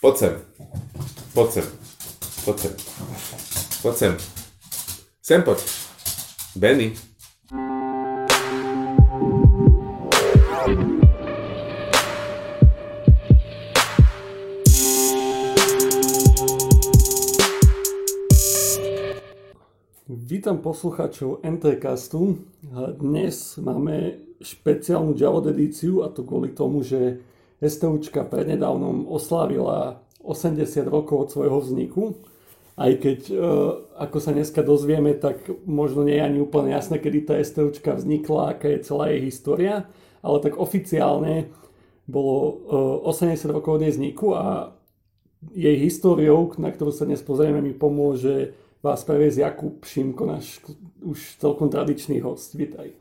Poď sem. Poď sem. Poď sem. Poď sem. Sem poď. Benny. Vítam poslucháčov NTCastu. Dnes máme špeciálnu Java edíciu a to kvôli tomu, že STUčka prednedávnom oslávila 80 rokov od svojho vzniku. Aj keď, e, ako sa dneska dozvieme, tak možno nie je ani úplne jasné, kedy tá STUčka vznikla, aká je celá jej história, ale tak oficiálne bolo 80 e, rokov od jej vzniku a jej históriou, na ktorú sa dnes pozrieme, mi pomôže vás previesť Jakub Šimko, náš už celkom tradičný host. Vítaj.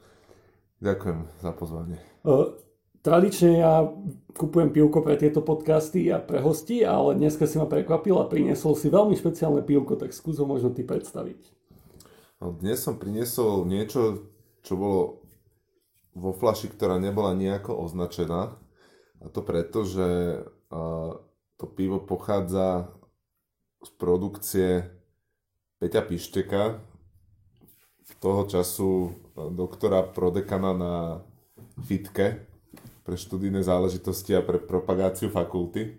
Ďakujem za pozvanie. Uh, tradične ja kupujem pivko pre tieto podcasty a pre hosti, ale dneska si ma prekvapil a priniesol si veľmi špeciálne pivko, tak skús ho možno ty predstaviť. No, dnes som priniesol niečo, čo bolo vo flaši, ktorá nebola nejako označená. A to preto, že to pivo pochádza z produkcie Peťa Pišteka, toho času doktora prodekana na FITKE pre študijné záležitosti a pre propagáciu fakulty.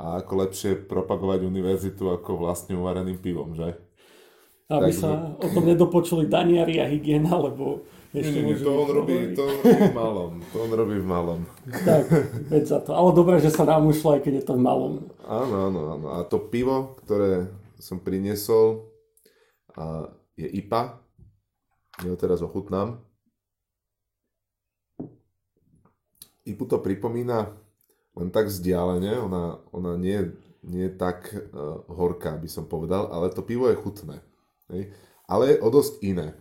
A ako lepšie propagovať univerzitu ako vlastne uvareným pivom, že? Aby Takže... sa o tom nedopočuli daniari a hygiena, lebo ešte nie, nie, to on, robí, to on robí v malom. To on robí v malom. Tak, veď za to. Ale dobré, že sa nám ušlo, aj keď je to v malom. Áno, áno, áno. A to pivo, ktoré som priniesol, a je IPA. Ja ho teraz ochutnám. IPu to pripomína len tak vzdialene, ona, ona nie, nie je tak uh, horká, by som povedal, ale to pivo je chutné. Hej? Ale je o dosť iné,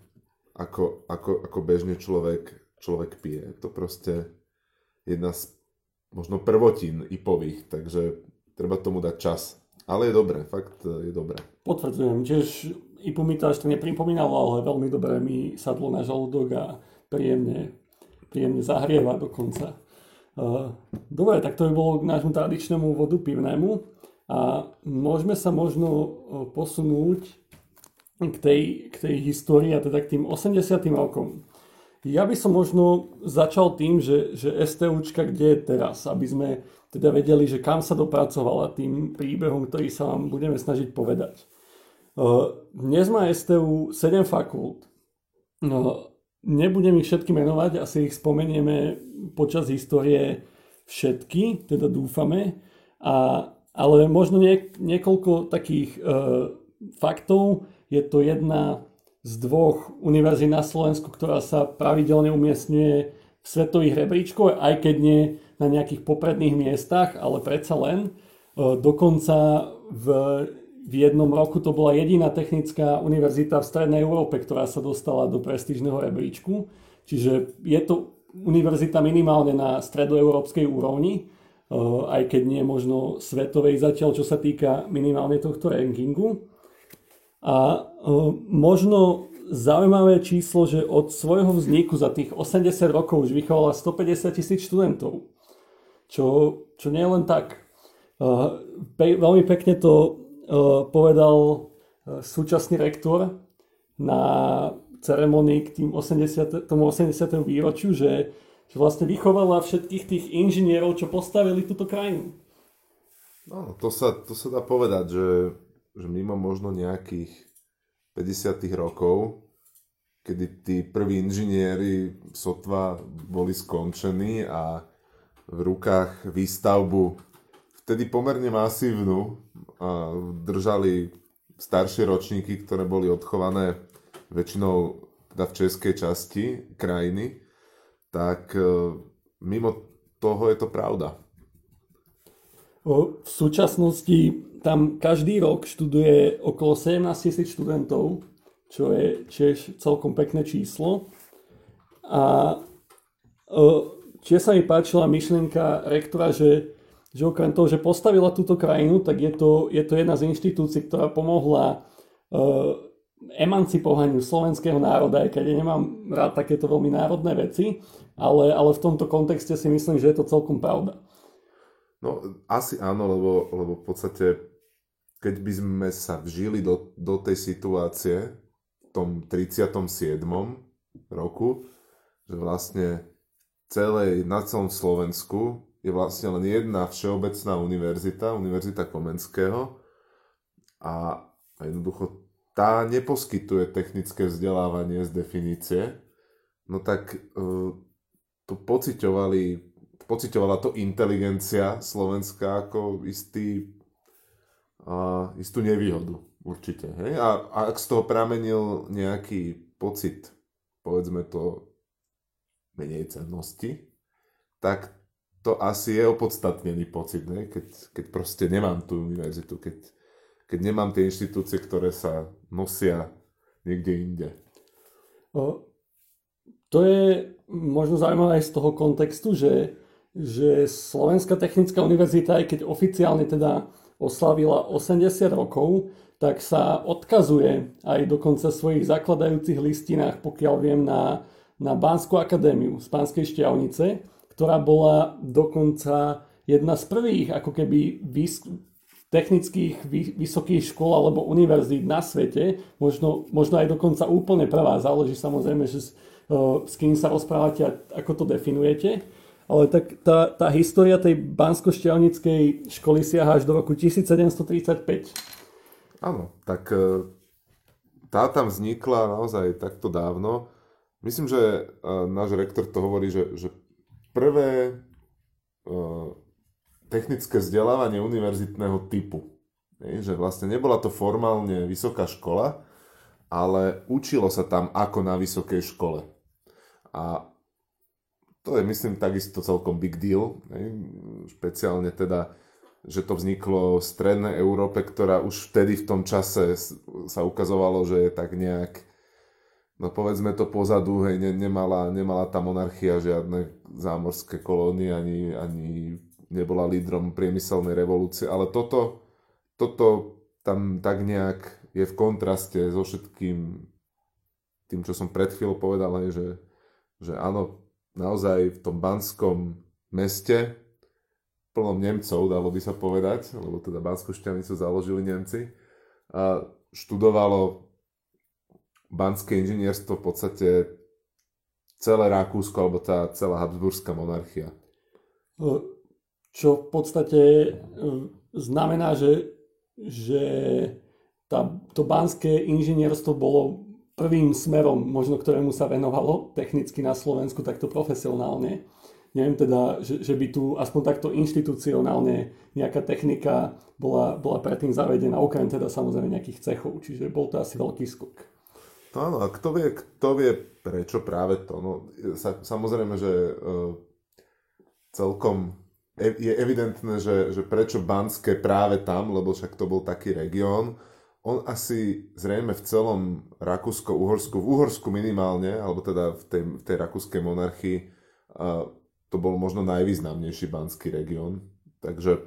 ako, ako, ako bežne človek, človek pije. Je to proste jedna z možno prvotín ipových, takže treba tomu dať čas. Ale je dobré, fakt je dobré. Potvrdzujem, tiež IPU mi to ešte nepripomínalo, ale veľmi dobre mi sadlo na žalúdok a príjemne, príjemne zahrieva dokonca. Dobre, tak to by bolo k nášmu tradičnému vodu pivnému a môžeme sa možno posunúť k tej, k tej histórii a teda k tým 80. rokom. Ja by som možno začal tým, že, že STUčka kde je teraz, aby sme teda vedeli, že kam sa dopracovala tým príbehom, ktorý sa vám budeme snažiť povedať. Dnes má STU 7 fakult. Nebudem ich všetky menovať, asi ich spomenieme počas histórie všetky, teda dúfame. A, ale možno nie, niekoľko takých uh, faktov. Je to jedna z dvoch univerzí na Slovensku, ktorá sa pravidelne umiestňuje v svetových rebríčkoch, aj keď nie na nejakých popredných miestach, ale predsa len. Uh, dokonca v v jednom roku to bola jediná technická univerzita v Strednej Európe, ktorá sa dostala do prestížneho rebríčku. Čiže je to univerzita minimálne na stredoeurópskej úrovni, eh, aj keď nie možno svetovej zatiaľ, čo sa týka minimálne tohto rankingu. A eh, možno zaujímavé číslo, že od svojho vzniku za tých 80 rokov už vychovala 150 tisíc študentov. Čo, čo nie je len tak. Pe, veľmi pekne to povedal eh, súčasný rektor na ceremonii k tým 80, tomu 80. výročiu, že, že vlastne vychovala všetkých tých inžinierov, čo postavili túto krajinu. No, to sa, to sa dá povedať, že, že mimo možno nejakých 50 rokov, kedy tí prví inžinieri sotva boli skončení a v rukách výstavbu vtedy pomerne masívnu držali staršie ročníky, ktoré boli odchované väčšinou teda v českej časti krajiny, tak e, mimo toho je to pravda. V súčasnosti tam každý rok študuje okolo 17 tisíc študentov, čo je tiež celkom pekné číslo. A čiže sa mi páčila myšlienka rektora, že že okrem toho, že postavila túto krajinu, tak je to, je to jedna z inštitúcií, ktorá pomohla uh, emancipovaniu slovenského národa, aj keď nemám rád takéto veľmi národné veci, ale, ale v tomto kontexte si myslím, že je to celkom pravda. No, asi áno, lebo, lebo v podstate, keď by sme sa vžili do, do tej situácie v tom 37. roku, že vlastne celej, na celom Slovensku je vlastne len jedna všeobecná univerzita, Univerzita Komenského a jednoducho tá neposkytuje technické vzdelávanie z definície, no tak uh, to pociťovali, pociťovala to inteligencia slovenská ako istý, uh, istú nevýhodu určite. Hej? A, a ak z toho pramenil nejaký pocit, povedzme to, menej cennosti, tak to asi je opodstatnený pocit, ne? Keď, keď proste nemám tú univerzitu, keď, keď nemám tie inštitúcie, ktoré sa nosia niekde inde. O, to je možno zaujímavé aj z toho kontextu, že, že Slovenská technická univerzita, aj keď oficiálne teda oslavila 80 rokov, tak sa odkazuje aj dokonca v svojich zakladajúcich listinách, pokiaľ viem, na, na Banskú akadémiu z Pánskej Šťavnice, ktorá bola dokonca jedna z prvých ako keby vys- technických vy- vysokých škôl alebo univerzít na svete, možno, možno aj dokonca úplne prvá, záleží samozrejme, že uh, s kým sa rozprávate a ako to definujete. Ale tak tá, tá história tej bansko školy siaha až do roku 1735. Áno, tak e, tá tam vznikla naozaj takto dávno. Myslím, že e, náš rektor to hovorí, že, že prvé uh, technické vzdelávanie univerzitného typu. Že vlastne nebola to formálne vysoká škola, ale učilo sa tam ako na vysokej škole. A to je, myslím, takisto celkom big deal. Ne? Špeciálne teda, že to vzniklo v strednej Európe, ktorá už vtedy v tom čase sa ukazovalo, že je tak nejak no povedzme to pozadu, hej, ne, nemala, nemala tá monarchia žiadne zámorské kolónie, ani, ani nebola lídrom priemyselnej revolúcie, ale toto, toto tam tak nejak je v kontraste so všetkým tým, čo som pred chvíľou povedal, hej, že, že áno, naozaj v tom banskom meste plnom Nemcov, dalo by sa povedať, lebo teda Banskú šťavnicu založili Nemci, a študovalo banské inžinierstvo v podstate celé Rakúsko alebo tá celá Habsburská monarchia. Čo v podstate e, znamená, že, že tá, to banské inžinierstvo bolo prvým smerom, možno ktorému sa venovalo technicky na Slovensku takto profesionálne. Neviem teda, že, že by tu aspoň takto inštitucionálne nejaká technika bola, bola predtým zavedená, okrem teda samozrejme nejakých cechov, čiže bol to asi veľký skok. No áno, a kto vie, kto vie prečo práve to? No, sa, samozrejme, že uh, celkom je evidentné, že, že prečo Banské práve tam, lebo však to bol taký región. On asi zrejme v celom Rakúsko-Uhorsku, v Uhorsku minimálne, alebo teda v tej, v tej rakúskej monarchii, uh, to bol možno najvýznamnejší banský región. Takže,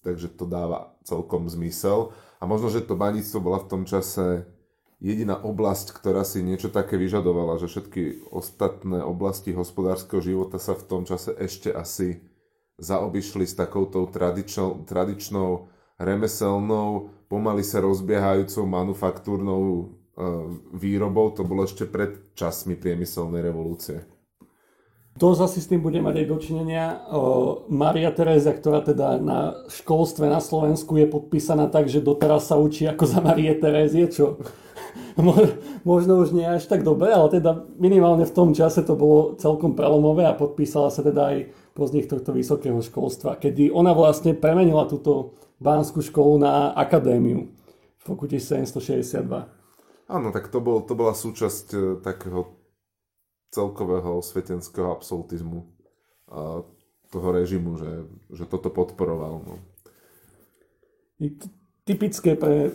takže to dáva celkom zmysel. A možno, že to baníctvo bola v tom čase jediná oblasť, ktorá si niečo také vyžadovala, že všetky ostatné oblasti hospodárskeho života sa v tom čase ešte asi zaobišli s takouto tradičnou, tradičnou remeselnou, pomaly sa rozbiehajúcou manufaktúrnou e, výrobou. To bolo ešte pred časmi priemyselnej revolúcie. To zase s tým bude mať aj dočinenia. Maria Teresa, ktorá teda na školstve na Slovensku je podpísaná tak, že doteraz sa učí ako za Marie Terezie, čo možno už nie až tak dobre, ale teda minimálne v tom čase to bolo celkom prelomové a podpísala sa teda aj pozdních tohto vysokého školstva, kedy ona vlastne premenila túto Bánsku školu na akadémiu v roku 1762. Áno, tak to, bol, to bola súčasť e, takého celkového svetenského absolutizmu a toho režimu, že, že toto podporoval. No. Typické pre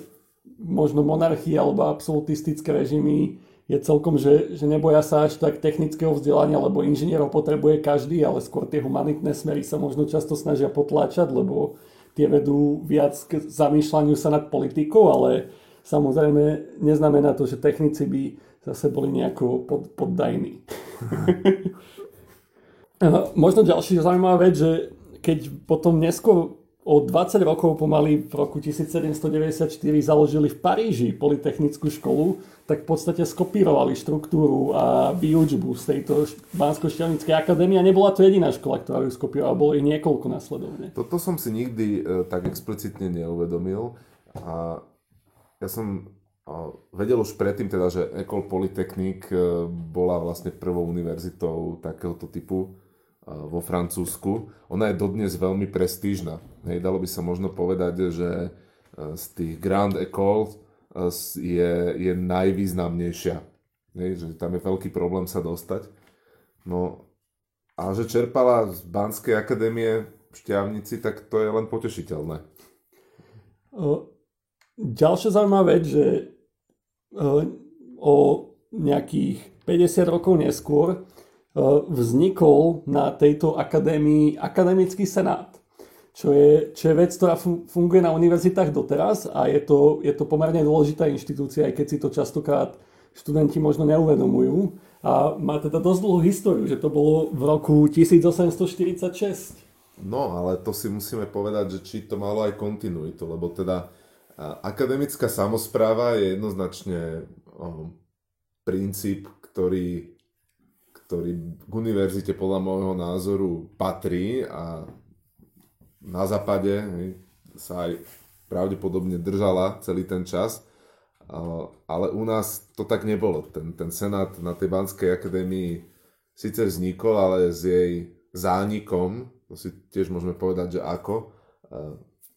možno monarchie alebo absolutistické režimy je celkom, že, že neboja sa až tak technického vzdelania, lebo inžinierov potrebuje každý, ale skôr tie humanitné smery sa možno často snažia potláčať, lebo tie vedú viac k zamýšľaniu sa nad politikou, ale samozrejme neznamená to, že technici by zase boli nejako pod, poddajní. možno ďalší zaujímavá vec, že keď potom neskôr o 20 rokov pomaly v roku 1794 založili v Paríži Polytechnickú školu, tak v podstate skopírovali štruktúru a výučbu z tejto bansko akadémie. A nebola to jediná škola, ktorá ju skopírovala, bolo ich niekoľko nasledovne. Toto som si nikdy e, tak explicitne neuvedomil. A ja som vedel už predtým teda, že Ecole Polytechnique e, bola vlastne prvou univerzitou takéhoto typu vo Francúzsku. Ona je dodnes veľmi prestížna. Hej, dalo by sa možno povedať, že e, z tých Grand École je, je najvýznamnejšia. Hej, že tam je veľký problém sa dostať. No a že čerpala z Banskej akadémie v Šťavnici, tak to je len potešiteľné. Ďalšia zaujímavá vec, že o nejakých 50 rokov neskôr vznikol na tejto akadémii akademický senát, čo je, čo je vec, ktorá funguje na univerzitách doteraz a je to, je to pomerne dôležitá inštitúcia, aj keď si to častokrát študenti možno neuvedomujú. A má teda dosť dlhú históriu, že to bolo v roku 1846. No, ale to si musíme povedať, že či to malo aj kontinuitu, lebo teda akademická samozpráva je jednoznačne princíp, ktorý ktorý k univerzite podľa môjho názoru patrí a na západe hej, sa aj pravdepodobne držala celý ten čas, ale u nás to tak nebolo. Ten, ten senát na tej Banskej akadémii síce vznikol, ale s jej zánikom, to si tiež môžeme povedať, že ako,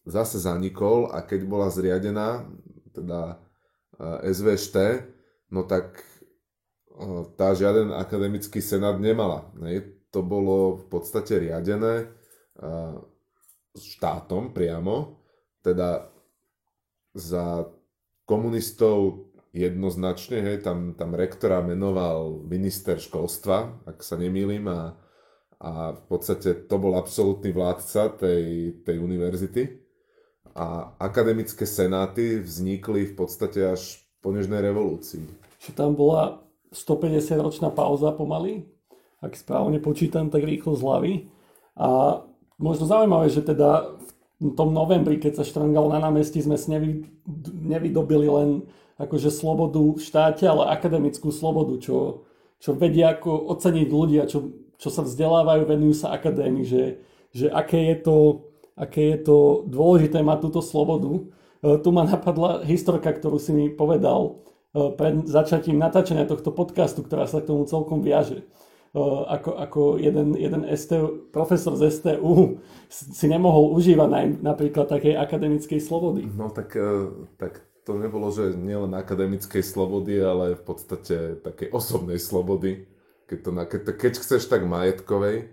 zase zanikol a keď bola zriadená, teda SVŠT, no tak tá žiaden akademický senát nemala. To bolo v podstate riadené štátom priamo, teda za komunistov jednoznačne, hej, tam, tam rektora menoval minister školstva, ak sa nemýlim, a, a v podstate to bol absolútny vládca tej, tej univerzity. A akademické senáty vznikli v podstate až po nežnej revolúcii. Že tam bola 150 ročná pauza pomaly, ak správne počítam tak rýchlo z hlavy. A možno zaujímavé, že teda v tom novembri, keď sa štrangalo na námestí, sme si nevy, nevydobili len akože slobodu v štáte, ale akademickú slobodu, čo, čo vedia ako oceniť ľudia, čo, čo sa vzdelávajú, venujú sa akadémii, že, že aké, je to, aké je to dôležité mať túto slobodu. E, tu ma napadla historka, ktorú si mi povedal pred začatím natáčania tohto podcastu, ktorá sa k tomu celkom viaže. Ako, ako jeden, jeden STU, profesor z STU si nemohol užívať napríklad takej akademickej slobody. No tak, e, tak to nebolo, že nielen akademickej slobody, ale v podstate takej osobnej slobody. Keď, to, keď, keď chceš, tak majetkovej.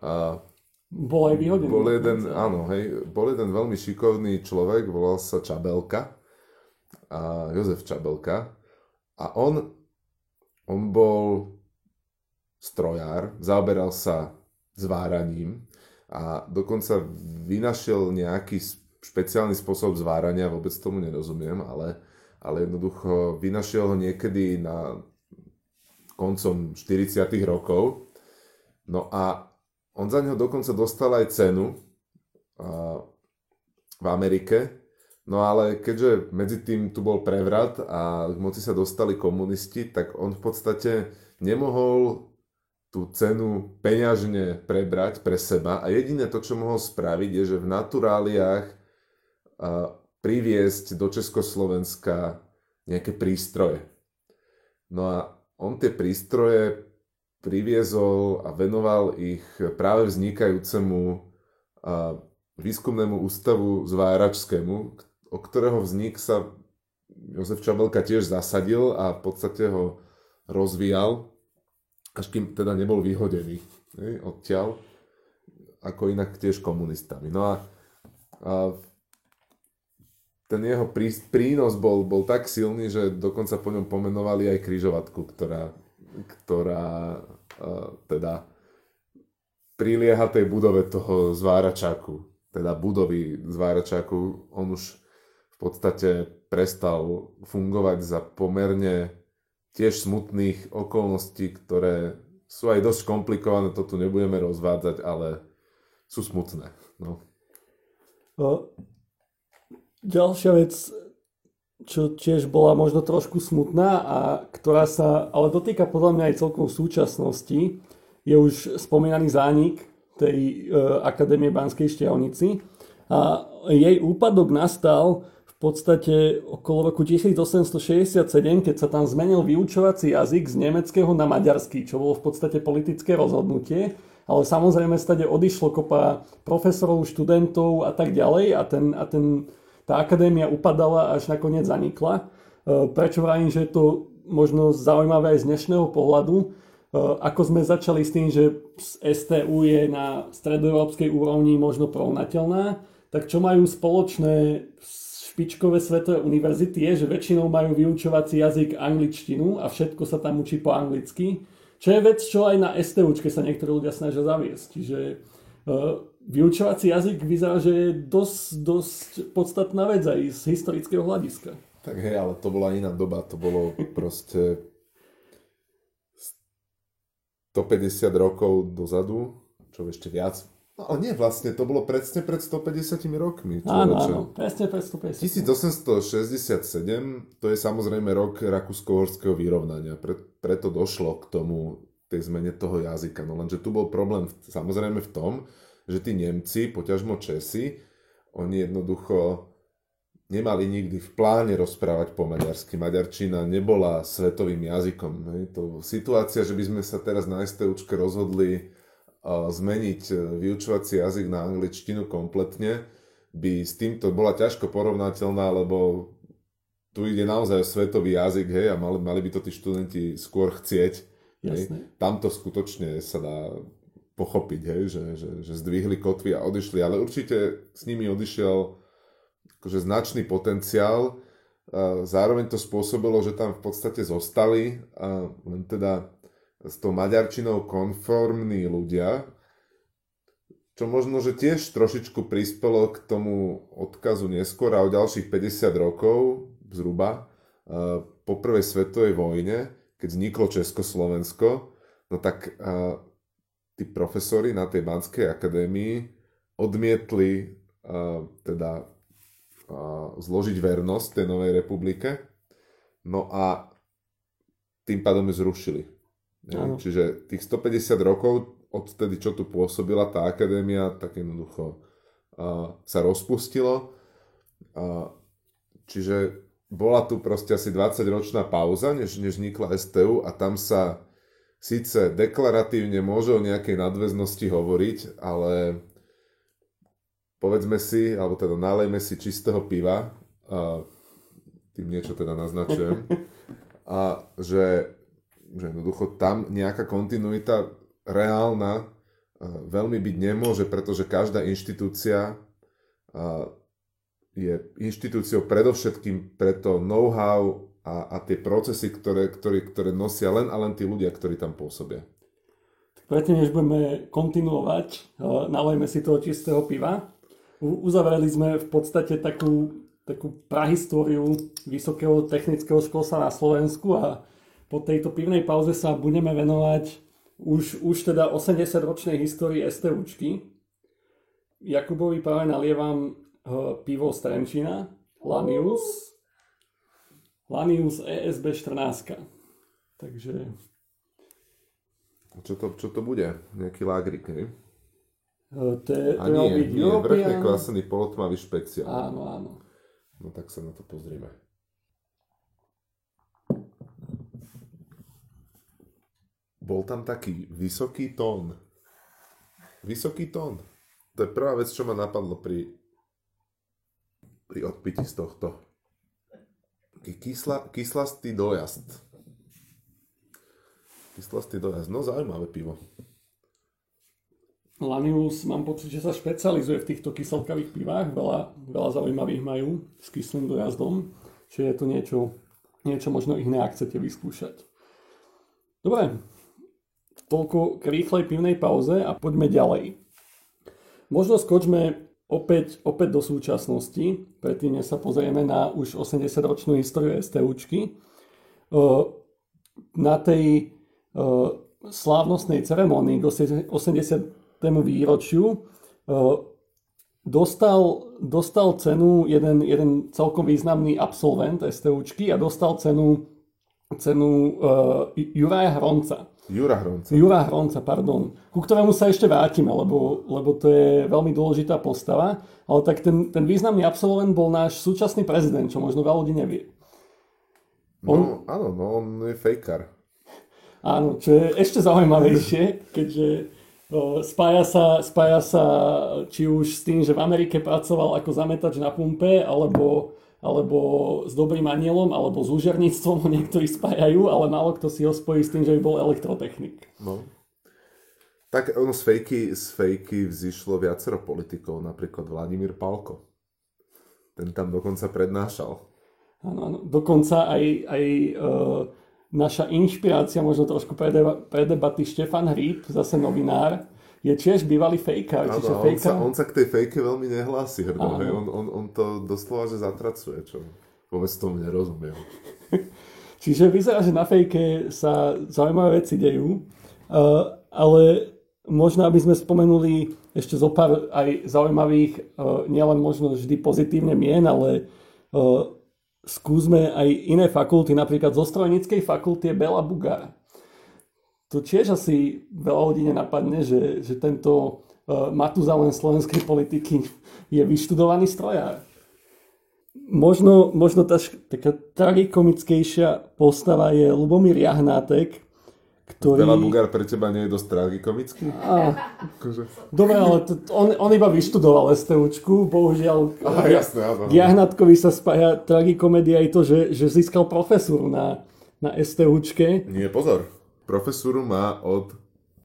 A bol aj výhodený. Bol jeden, áno, hej, bol jeden veľmi šikovný človek, volal sa Čabelka a Jozef Čabelka a on, on bol strojár, zaoberal sa zváraním a dokonca vynašiel nejaký špeciálny spôsob zvárania, vôbec tomu nerozumiem, ale, ale jednoducho vynašiel ho niekedy na koncom 40 rokov. No a on za neho dokonca dostal aj cenu v Amerike No ale keďže medzi tým tu bol prevrat a k moci sa dostali komunisti, tak on v podstate nemohol tú cenu peňažne prebrať pre seba a jediné to, čo mohol spraviť, je, že v naturáliách priviesť do Československa nejaké prístroje. No a on tie prístroje priviezol a venoval ich práve vznikajúcemu výskumnému ústavu zváračskému, o ktorého vznik sa Jozef Čabelka tiež zasadil a v podstate ho rozvíjal, až kým teda nebol vyhodený ne, odtiaľ, ako inak tiež komunistami. No a, a ten jeho prí, prínos bol, bol tak silný, že dokonca po ňom pomenovali aj kryžovatku, ktorá, ktorá a, teda prilieha tej budove toho zváračáku, teda budovy zváračáku. On už podstate prestal fungovať za pomerne tiež smutných okolností, ktoré sú aj dosť komplikované, to tu nebudeme rozvádzať, ale sú smutné. No. Ďalšia vec, čo tiež bola možno trošku smutná a ktorá sa ale dotýka podľa mňa aj celkom súčasnosti, je už spomínaný zánik tej e, Akadémie Banskej Štiavnici a jej úpadok nastal podstate okolo roku 1867, keď sa tam zmenil vyučovací jazyk z nemeckého na maďarský, čo bolo v podstate politické rozhodnutie ale samozrejme stade odišlo kopa profesorov, študentov a tak ďalej a, ten, a ten, tá akadémia upadala až nakoniec zanikla. E, prečo vravím, že je to možno zaujímavé aj z dnešného pohľadu, e, ako sme začali s tým, že STU je na stredoeurópskej úrovni možno porovnateľná, tak čo majú spoločné špičkové svetové univerzity je, že väčšinou majú vyučovací jazyk angličtinu a všetko sa tam učí po anglicky. Čo je vec, čo aj na STUčke sa niektorí ľudia snažia zaviesť. Čiže uh, vyučovací jazyk vyzerá, že je dosť, dosť podstatná vec aj z historického hľadiska. Tak hej, ale to bola iná doba. To bolo proste 150 rokov dozadu, čo ešte viac. No ale nie vlastne, to bolo presne pred 150 rokmi. Áno, áno, presne pred 150. 1867, to je samozrejme rok Rakúsko-Horského vyrovnania. Pre, preto došlo k tomu, tej zmene toho jazyka. No lenže tu bol problém samozrejme v tom, že tí Nemci, poťažmo Česi, oni jednoducho nemali nikdy v pláne rozprávať po maďarsky. Maďarčina nebola svetovým jazykom. Hej. To situácia, že by sme sa teraz na STUčke rozhodli zmeniť e, vyučovací jazyk na angličtinu kompletne, by s týmto bola ťažko porovnateľná, lebo tu ide naozaj o svetový jazyk, hej, a mali, mali by to tí študenti skôr chcieť. Hej. Tam to skutočne sa dá pochopiť, hej, že, že, že zdvihli kotvy a odišli, ale určite s nimi odišiel akože značný potenciál. A zároveň to spôsobilo, že tam v podstate zostali a len teda s tou maďarčinou konformní ľudia, čo možno, že tiež trošičku prispelo k tomu odkazu neskôr a o ďalších 50 rokov zhruba po prvej svetovej vojne, keď vzniklo Československo, no tak tí profesori na tej Banskej akadémii odmietli teda zložiť vernosť tej novej republike, no a tým pádom ju zrušili. Čiže tých 150 rokov odtedy, čo tu pôsobila tá akadémia, tak jednoducho sa rozpustilo. čiže bola tu proste asi 20-ročná pauza, než, než vznikla STU a tam sa síce deklaratívne môže o nejakej nadväznosti hovoriť, ale povedzme si, alebo teda nalejme si čistého piva, a tým niečo teda naznačujem, a že, že jednoducho tam nejaká kontinuita reálna veľmi byť nemôže, pretože každá inštitúcia je inštitúciou predovšetkým preto know-how a, a tie procesy, ktoré, ktoré, ktoré nosia len a len tí ľudia, ktorí tam pôsobia. Predtým, než budeme kontinuovať, eh, nalejme si toho čistého piva. Uzavreli sme v podstate takú, takú prahistóriu Vysokého technického školstva na Slovensku a po tejto pivnej pauze sa budeme venovať už, už teda 80-ročnej histórii STUčky. Jakubovi práve nalievam pivo z Trenčína, Lanius, Lanius ESB 14. Takže... Čo to, čo to bude? Nejaký lágrik, hej? To je, A nie, nie, vrchne kvasený polotmavý špeciál. Áno, áno. No tak sa na to pozrieme. Bol tam taký vysoký tón. Vysoký tón. To je prvá vec, čo ma napadlo pri pri odpiti z tohto. Kysla, kyslastý dojazd. Kyslastý dojazd. No zaujímavé pivo. Lanius mám pocit, že sa špecializuje v týchto kyselkavých pivách. Veľa, veľa zaujímavých majú s kyslým dojazdom. Čiže je to niečo, niečo možno iné, ak chcete vyskúšať. Dobre, toľko k rýchlej pivnej pauze a poďme ďalej. Možno skočme opäť, opäť do súčasnosti, predtým sa pozrieme na už 80-ročnú históriu STUčky. Na tej slávnostnej ceremonii k 80. výročiu dostal, dostal cenu jeden, jeden celkom významný absolvent STUčky a dostal cenu, cenu uh, Juraja Hronca. Jura Hronca. Jura Hronca, pardon. Ku ktorému sa ešte vrátime, lebo, lebo to je veľmi dôležitá postava. Ale tak ten, ten významný absolvent bol náš súčasný prezident, čo možno veľa ľudí nevie. On... No, áno, no on je fejkar. Áno, čo je ešte zaujímavejšie, keďže Spája sa, spája sa či už s tým, že v Amerike pracoval ako zametač na pumpe, alebo, alebo s dobrým anielom, alebo s úžerníctvom ho niektorí spájajú, ale málo kto si ho spojí s tým, že by bol elektrotechnik. No. Tak ono z fejky, z fejky vzýšlo viacero politikov, napríklad Vladimír Palko. Ten tam dokonca prednášal. Áno, áno. Dokonca aj, aj uh, naša inšpirácia, možno trošku pre, deba, pre debaty, Štefan Hríb, zase novinár, je tiež bývalý fejkár. Áno, čiže fejka... on, sa, on sa k tej fejke veľmi nehlási hrdo, hej? On, on, on to doslova, že zatracuje, čo vôbec tomu nerozumiem. čiže vyzerá, že na fejke sa zaujímavé veci dejú, uh, ale možno, aby sme spomenuli ešte zo pár aj zaujímavých, uh, nielen možno vždy pozitívne mien, ale uh, skúsme aj iné fakulty, napríklad zo strojníckej fakulty je Bela Bugara. To tiež asi veľa ľudí nenapadne, že, že tento uh, Matuzalen slovenskej politiky je vyštudovaný strojár. Možno, možno tá, taká tragikomickejšia postava je Lubomír Jahnátek, ktorý... Bela Bugár pre teba nie je dosť tragikomický? A... Akože... Dobre, ale to, on, on iba vyštudoval STUčku, bohužiaľ Aha, jasné, áno. Jahnatkovi sa spája tragikomédia aj to, že, že získal profesúru na, na STUčke. Nie, pozor. Profesúru má od,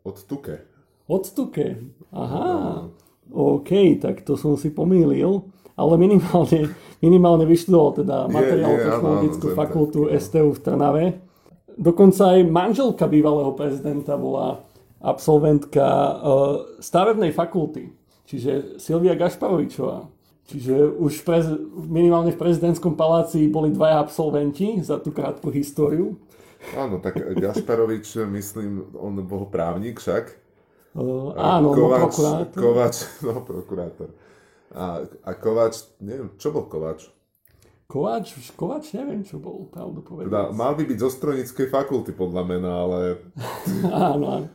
od Tuke. Od Tuke? Aha. No. OK, tak to som si pomýlil. Ale minimálne, minimálne vyštudoval teda materiálno-technologickú fakultu STU v Trnave Dokonca aj manželka bývalého prezidenta bola absolventka uh, stavebnej fakulty, čiže Silvia Gašparovičová. Čiže už prez, minimálne v prezidentskom paláci boli dvaja absolventi za tú krátku históriu. Áno, tak Gašparovič, myslím, on bol právnik však. Uh, áno, Kovač, no prokurátor. Kovač, no prokurátor. A, a Kovač, neviem, čo bol Kovač? Kováč, Kováč neviem, čo bol, pravdu povedať. Teda, mal by byť zo strojníckej fakulty podľa mena, ale... áno, áno.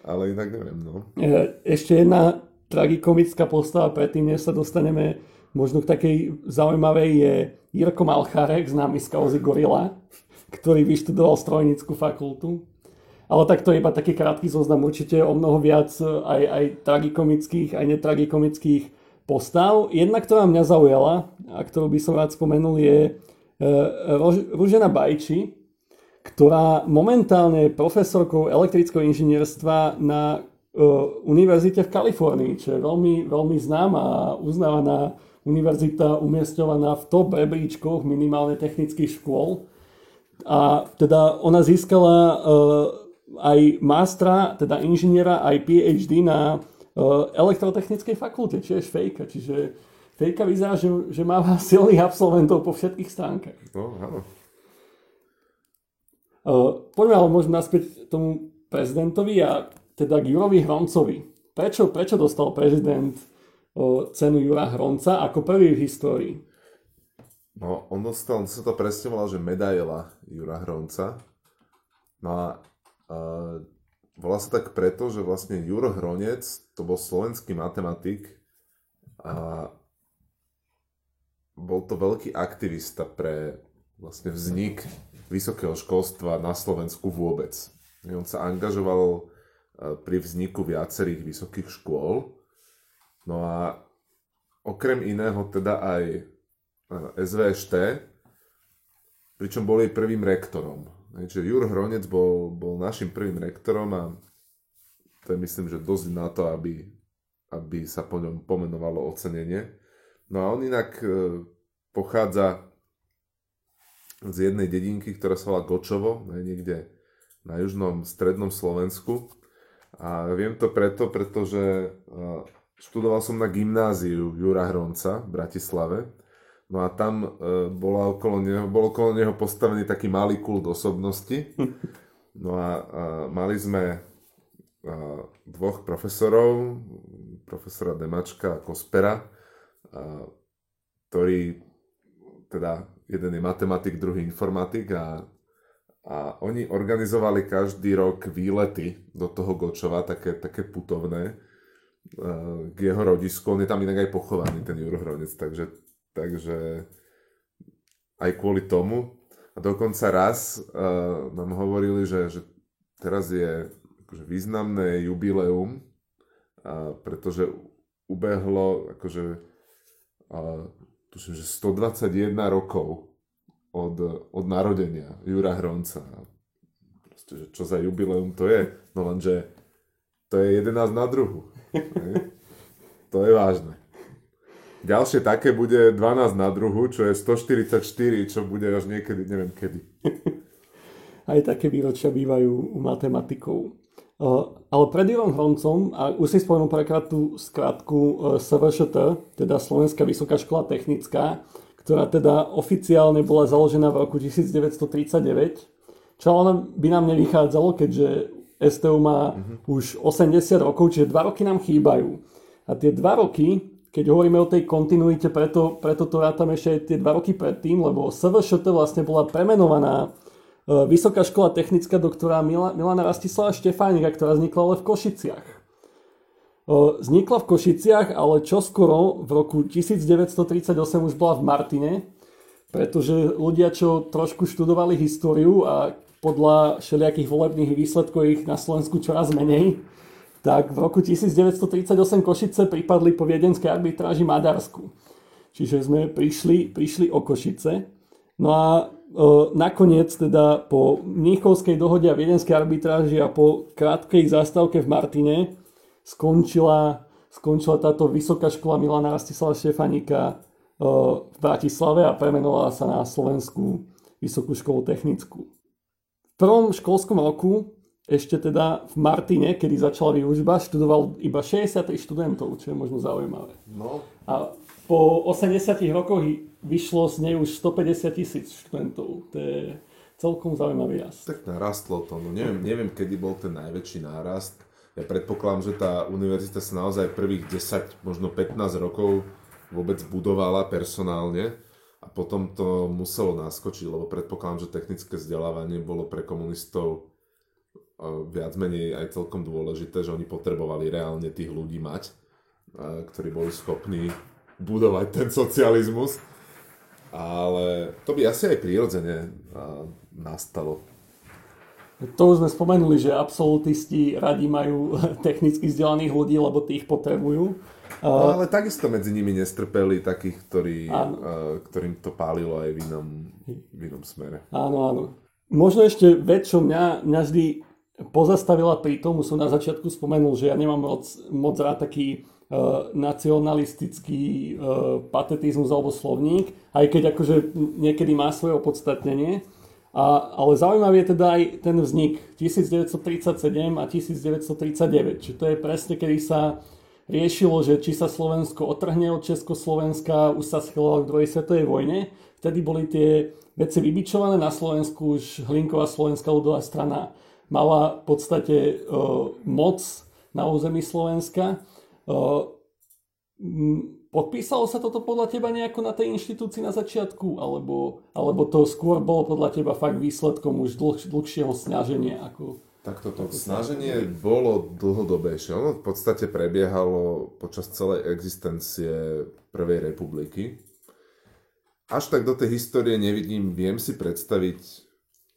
Ale inak neviem, no. E, ešte jedna tragikomická postava, predtým, než sa dostaneme možno k takej zaujímavej, je Jirko Malcharek, známy z kauzy Gorila, ktorý vyštudoval strojníckú fakultu. Ale tak to je iba taký krátky zoznam, určite o mnoho viac aj, aj tragikomických, aj netragikomických postav. Jedna, ktorá mňa zaujala a ktorú by som rád spomenul, je e, Ružena Bajči, ktorá momentálne je profesorkou elektrického inžinierstva na e, univerzite v Kalifornii, čo je veľmi, veľmi známa a uznávaná univerzita umiestňovaná v top rebríčkoch minimálne technických škôl. A teda ona získala uh, aj mástra, teda inžiniera, aj PhD na elektrotechnickej fakulte, čiže fejka. Čiže fejka vyzerá, že, že má silných absolventov po všetkých stránkach. No, áno. Poďme ale môžeme naspäť tomu prezidentovi a teda k Jurovi Hroncovi. Prečo, prečo dostal prezident cenu Jura Hronca ako prvý v histórii? No, on dostal, on sa to presne volá, že medaila Jura Hronca. No a uh, Volá sa tak preto, že vlastne Juro Hronec to bol slovenský matematik a bol to veľký aktivista pre vlastne vznik vysokého školstva na Slovensku vôbec. On sa angažoval e, pri vzniku viacerých vysokých škôl. No a okrem iného teda aj SVŠT, pričom boli prvým rektorom. Čiže Jur Hronec bol, bol našim prvým rektorom a to je myslím, že dosť na to, aby, aby sa po ňom pomenovalo ocenenie. No a on inak e, pochádza z jednej dedinky, ktorá sa volá Gočovo, niekde na južnom strednom Slovensku. A viem to preto, pretože e, študoval som na gymnáziu Jura Hronca v Bratislave No a tam e, bola okolo neho, bol okolo neho postavený taký malý kult osobnosti. No a, a mali sme dvoch profesorov, profesora Demačka a Kospera, ktorí, teda jeden je matematik, druhý informatik a, a oni organizovali každý rok výlety do toho Gočova, také, také putovné, k jeho rodisku. On je tam inak aj pochovaný, ten Juro Hronec, takže, takže aj kvôli tomu. A dokonca raz uh, nám hovorili, že, že teraz je akože významné jubileum, a pretože ubehlo akože a, tuším, že 121 rokov od, od narodenia Jura Hronca. Proste, že čo za jubileum to je? No lenže to je 11 na druhu. to je vážne. Ďalšie také bude 12 na druhu, čo je 144, čo bude až niekedy, neviem kedy. Aj také výročia bývajú u matematikov. Ale pred Jurom Hroncom, a už si spomenul prekrát tú skratku e, SVŠT, teda Slovenská vysoká škola technická, ktorá teda oficiálne bola založená v roku 1939, čo ale by nám nevychádzalo, keďže STU má uh-huh. už 80 rokov, čiže 2 roky nám chýbajú. A tie 2 roky, keď hovoríme o tej kontinuite, preto, preto to rátam ešte aj tie 2 roky predtým, lebo SVŠT vlastne bola premenovaná E, Vysoká škola technická doktora Milana Rastislava Štefánika, ktorá vznikla ale v Košiciach. E, vznikla v Košiciach, ale čoskoro v roku 1938 už bola v Martine, pretože ľudia, čo trošku študovali históriu a podľa všelijakých volebných výsledkov ich na Slovensku čoraz menej, tak v roku 1938 Košice pripadli po viedenskej arbitráži Maďarsku. Čiže sme prišli, prišli o Košice. No a nakoniec teda po Mníchovskej dohode a viedenskej arbitráži a po krátkej zastávke v Martine skončila, skončila táto vysoká škola Milana Rastislava Štefanika v Bratislave a premenovala sa na Slovenskú vysokú školu technickú. V prvom školskom roku ešte teda v Martine, kedy začala výužba, študoval iba 63 študentov, čo je možno zaujímavé. No. A po 80 rokoch vyšlo z nej už 150 tisíc študentov. To je celkom zaujímavý rast. Tak narastlo to. No neviem, neviem, kedy bol ten najväčší nárast. Ja predpokladám, že tá univerzita sa naozaj prvých 10, možno 15 rokov vôbec budovala personálne a potom to muselo naskočiť, lebo predpokladám, že technické vzdelávanie bolo pre komunistov viac menej aj celkom dôležité, že oni potrebovali reálne tých ľudí mať, ktorí boli schopní budovať ten socializmus ale to by asi aj prirodzene nastalo. To už sme spomenuli, že absolutisti radi majú technicky vzdelaných ľudí, lebo tých potrebujú. No, ale takisto medzi nimi nestrpeli takých, ktorí, ktorým to pálilo aj v inom, v inom smere. Áno, áno. Možno ešte vec, čo mňa, mňa vždy pozastavila pri tom, som na začiatku spomenul, že ja nemám moc, moc rád taký Eh, nacionalistický uh, patetizmus alebo slovník, aj keď akože niekedy má svoje opodstatnenie. A, ale zaujímavý je teda aj ten vznik 1937 a 1939, čiže to je presne, kedy sa riešilo, že či sa Slovensko otrhne od Československa, už sa schylalo k druhej svetovej vojne. Vtedy boli tie veci vybičované na Slovensku, už Hlinková slovenská ľudová strana mala v podstate uh, moc na území Slovenska Podpísalo sa toto podľa teba nejako na tej inštitúcii na začiatku, alebo, alebo to skôr bolo podľa teba fakt výsledkom už dlh, dlhšieho snaženia? Ako, tak toto snaženie sa... bolo dlhodobejšie. Ono v podstate prebiehalo počas celej existencie Prvej republiky. Až tak do tej histórie nevidím, viem si predstaviť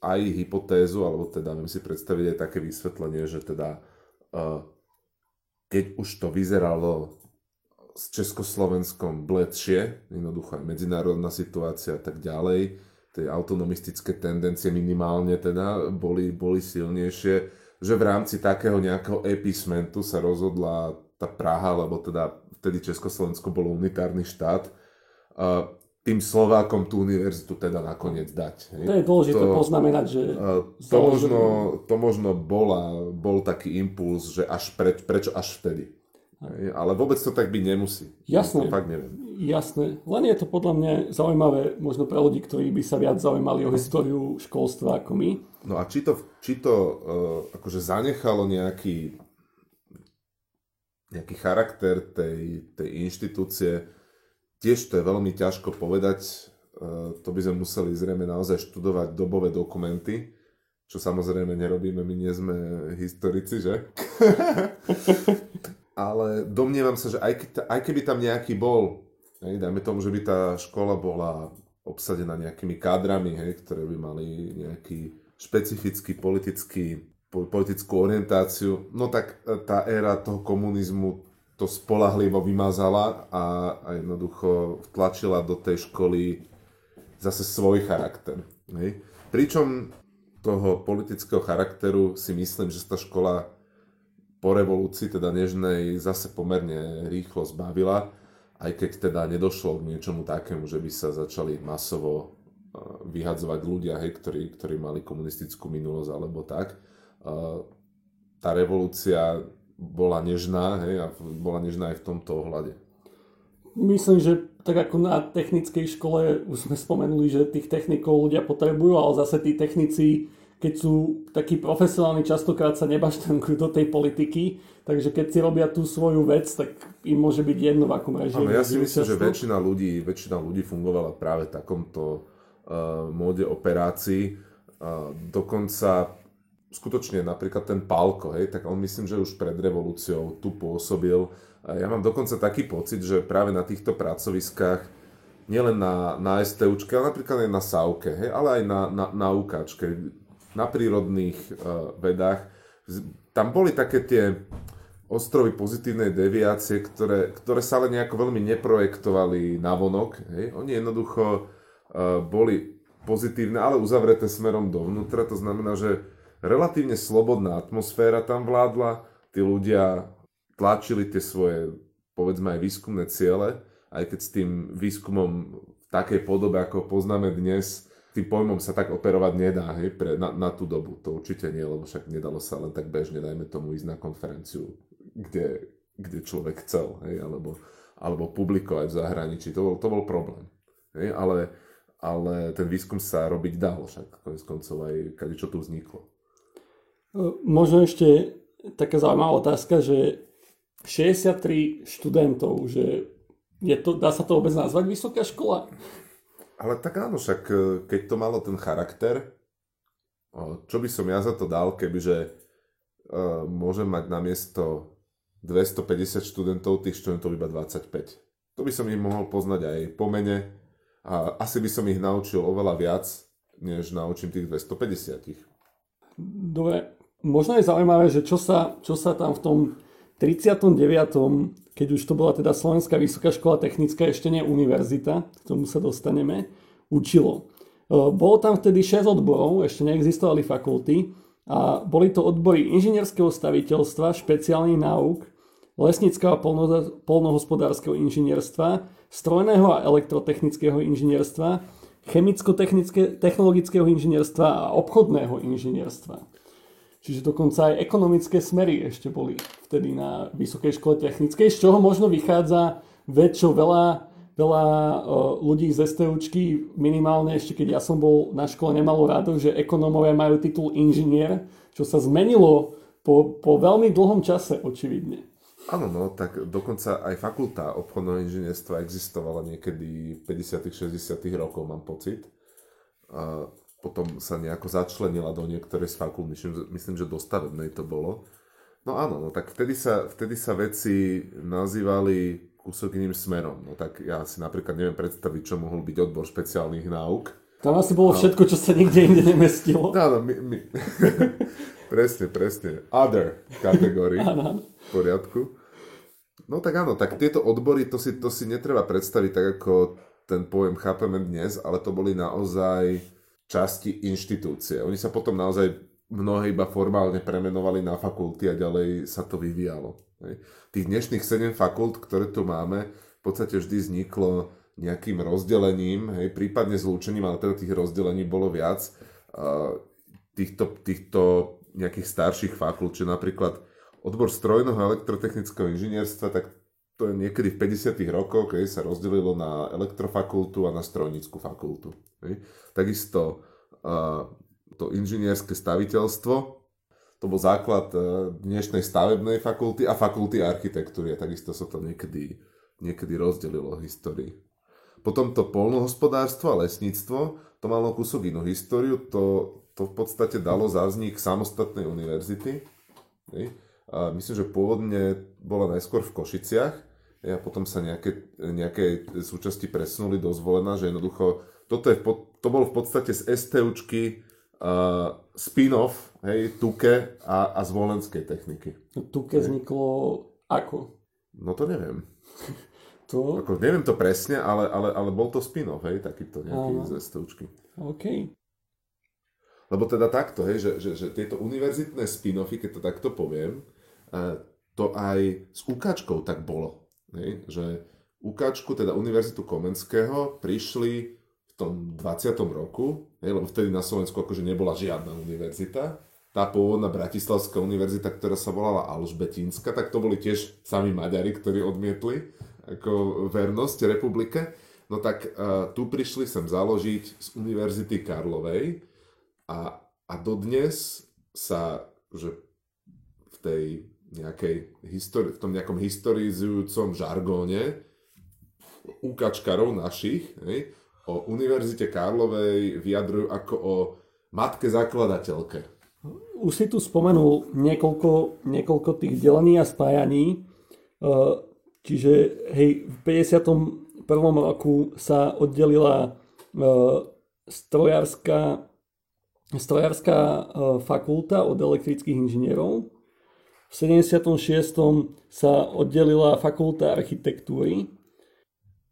aj hypotézu, alebo teda viem si predstaviť aj také vysvetlenie, že teda uh, keď už to vyzeralo s Československom bledšie, jednoducho aj medzinárodná situácia a tak ďalej, tie autonomistické tendencie minimálne teda boli, boli silnejšie, že v rámci takého nejakého epismentu sa rozhodla tá Praha, lebo teda vtedy Československo bolo unitárny štát, tým Slovákom tú univerzitu teda nakoniec dať. Hej. To je dôležité to, poznamenať, že... To možno, to možno bola, bol taký impuls, že až pre, prečo až vtedy. Hej. Ale vôbec to tak byť nemusí. Jasné. To fakt neviem. Jasné. Len je to podľa mňa zaujímavé možno pre ľudí, ktorí by sa viac zaujímali o históriu školstva ako my. No a či to, či to uh, akože zanechalo nejaký nejaký charakter tej, tej inštitúcie, tiež to je veľmi ťažko povedať. E, to by sme museli zrejme naozaj študovať dobové dokumenty, čo samozrejme nerobíme, my nie sme historici, že? Ale domnievam sa, že aj, aj keby tam nejaký bol, hej, dajme tomu, že by tá škola bola obsadená nejakými kádrami, hej, ktoré by mali nejaký špecifický politický, politickú orientáciu, no tak e, tá éra toho komunizmu to spolahlivo vymazala a, a jednoducho vtlačila do tej školy zase svoj charakter. Hej. Pričom toho politického charakteru si myslím, že tá škola po revolúcii, teda nežnej, zase pomerne rýchlo zbavila, aj keď teda nedošlo k niečomu takému, že by sa začali masovo vyhadzovať ľudia, hej, ktorí, ktorí mali komunistickú minulosť alebo tak. Tá revolúcia bola nežná hej, a bola nežná aj v tomto ohľade. Myslím, že tak ako na technickej škole už sme spomenuli, že tých technikov ľudia potrebujú, ale zase tí technici, keď sú takí profesionálni, častokrát sa nebaštankujú do tej politiky, takže keď si robia tú svoju vec, tak im môže byť jedno, v akom režime. ja si myslím, že väčšina ľudí, väčšina ľudí fungovala práve v takomto uh, móde operácií. Uh, dokonca skutočne napríklad ten Palko, hej, tak on myslím, že už pred revolúciou tu pôsobil ja mám dokonca taký pocit, že práve na týchto pracoviskách, nielen na, na STUčke, ale napríklad aj na SAUKE, hej, ale aj na, na, na UKčke, na prírodných uh, vedách, tam boli také tie ostrovy pozitívnej deviácie, ktoré, ktoré sa ale nejako veľmi neprojektovali na vonok. Hej. Oni jednoducho uh, boli pozitívne, ale uzavreté smerom dovnútra. To znamená, že relatívne slobodná atmosféra tam vládla, tí ľudia tlačili tie svoje, povedzme aj výskumné ciele, aj keď s tým výskumom v takej podobe, ako poznáme dnes, tým pojmom sa tak operovať nedá hej, pre, na, na tú dobu. To určite nie, lebo však nedalo sa len tak bežne, dajme tomu, ísť na konferenciu, kde, kde človek chcel, hej, alebo, alebo publikovať v zahraničí. To bol, to bol problém. Hej, ale, ale ten výskum sa robiť dal, však konec koncov aj kade čo tu vzniklo. Možno ešte taká zaujímavá otázka, že 63 študentov, že je to, dá sa to vôbec nazvať vysoká škola? Ale tak áno, však e, keď to malo ten charakter, čo by som ja za to dal, kebyže uh, môžem mať na miesto 250 študentov, tých študentov iba 25. To by som ich mohol poznať aj po mene a asi by som ich naučil oveľa viac, než naučím tých 250. Dobre, možno je zaujímavé, že čo sa, čo sa tam v tom 39., keď už to bola teda Slovenská vysoká škola technická, ešte nie univerzita, k tomu sa dostaneme, učilo. E, bolo tam vtedy 6 odborov, ešte neexistovali fakulty a boli to odbory inžinierského staviteľstva, špeciálnych náuk, lesnického a polnohospodárskeho inžinierstva, strojného a elektrotechnického inžinierstva, chemicko-technologického inžinierstva a obchodného inžinierstva. Čiže dokonca aj ekonomické smery ešte boli vtedy na Vysokej škole technickej, z čoho možno vychádza vec, čo veľa, veľa ľudí z STUčky, minimálne ešte keď ja som bol na škole, nemalo rádo, že ekonómovia majú titul inžinier, čo sa zmenilo po, po veľmi dlhom čase, očividne. Áno, no, tak dokonca aj fakulta obchodného inžinierstva existovala niekedy v 50 60 rokov, mám pocit. A potom sa nejako začlenila do niektorej z fakult, myslím, myslím, že do stavebnej to bolo. No áno, no tak vtedy sa, vtedy sa veci nazývali kúsok iným smerom. No tak ja si napríklad neviem predstaviť, čo mohol byť odbor špeciálnych náuk. Tam asi bolo všetko, čo sa nikde inde nemestilo. Áno, my, my... presne, presne. Other kategórii. V poriadku. No tak áno, tak tieto odbory, to si, to si netreba predstaviť tak, ako ten pojem chápeme dnes, ale to boli naozaj časti inštitúcie. Oni sa potom naozaj mnohé iba formálne premenovali na fakulty a ďalej sa to vyvíjalo. Tých dnešných 7 fakult, ktoré tu máme, v podstate vždy vzniklo nejakým rozdelením, hej, prípadne zlúčením, ale teda tých rozdelení bolo viac. Týchto, týchto nejakých starších fakult, čiže napríklad odbor strojného elektrotechnického inžinierstva, tak to je niekedy v 50. rokoch, keď sa rozdelilo na elektrofakultu a na strojníckú fakultu. Hej. Takisto uh, to inžinierské staviteľstvo, to bol základ e, dnešnej stavebnej fakulty a fakulty architektúry. A takisto sa to niekedy, niekedy rozdelilo v histórii. Potom to polnohospodárstvo a lesníctvo, to malo kúsok inú históriu, to, to v podstate dalo za vznik samostatnej univerzity. A myslím, že pôvodne bola najskôr v Košiciach a potom sa nejaké, nejaké súčasti presunuli do zvolená, že jednoducho toto je, to bolo v podstate z STUčky uh, spin-off, hej, Tuke a, a z volenskej techniky. Tuke hej. vzniklo ako? No to neviem. to? Ako, neviem to presne, ale, ale, ale bol to spin-off, hej, takýto nejaký z STUčky. OK. Lebo teda takto, hej, že, že, že tieto univerzitné spin-offy, keď to takto poviem, to aj s Ukáčkou tak bolo. Hej, že Ukáčku, teda Univerzitu Komenského, prišli v tom 20. roku, hej, lebo vtedy na Slovensku akože nebola žiadna univerzita, tá pôvodná Bratislavská univerzita, ktorá sa volala Alžbetínska, tak to boli tiež sami Maďari, ktorí odmietli ako vernosť republike. No tak uh, tu prišli sem založiť z Univerzity Karlovej a, a dodnes sa, že v tej nejakej histori- v tom nejakom historizujúcom žargóne ukačkarov našich, hej, o Univerzite Karlovej vyjadrujú ako o matke zakladateľke. Už si tu spomenul niekoľko, niekoľko tých delení a spájaní. E, čiže hej, v 51. roku sa oddelila e, strojárska, strojárska e, fakulta od elektrických inžinierov. V 76. sa oddelila fakulta architektúry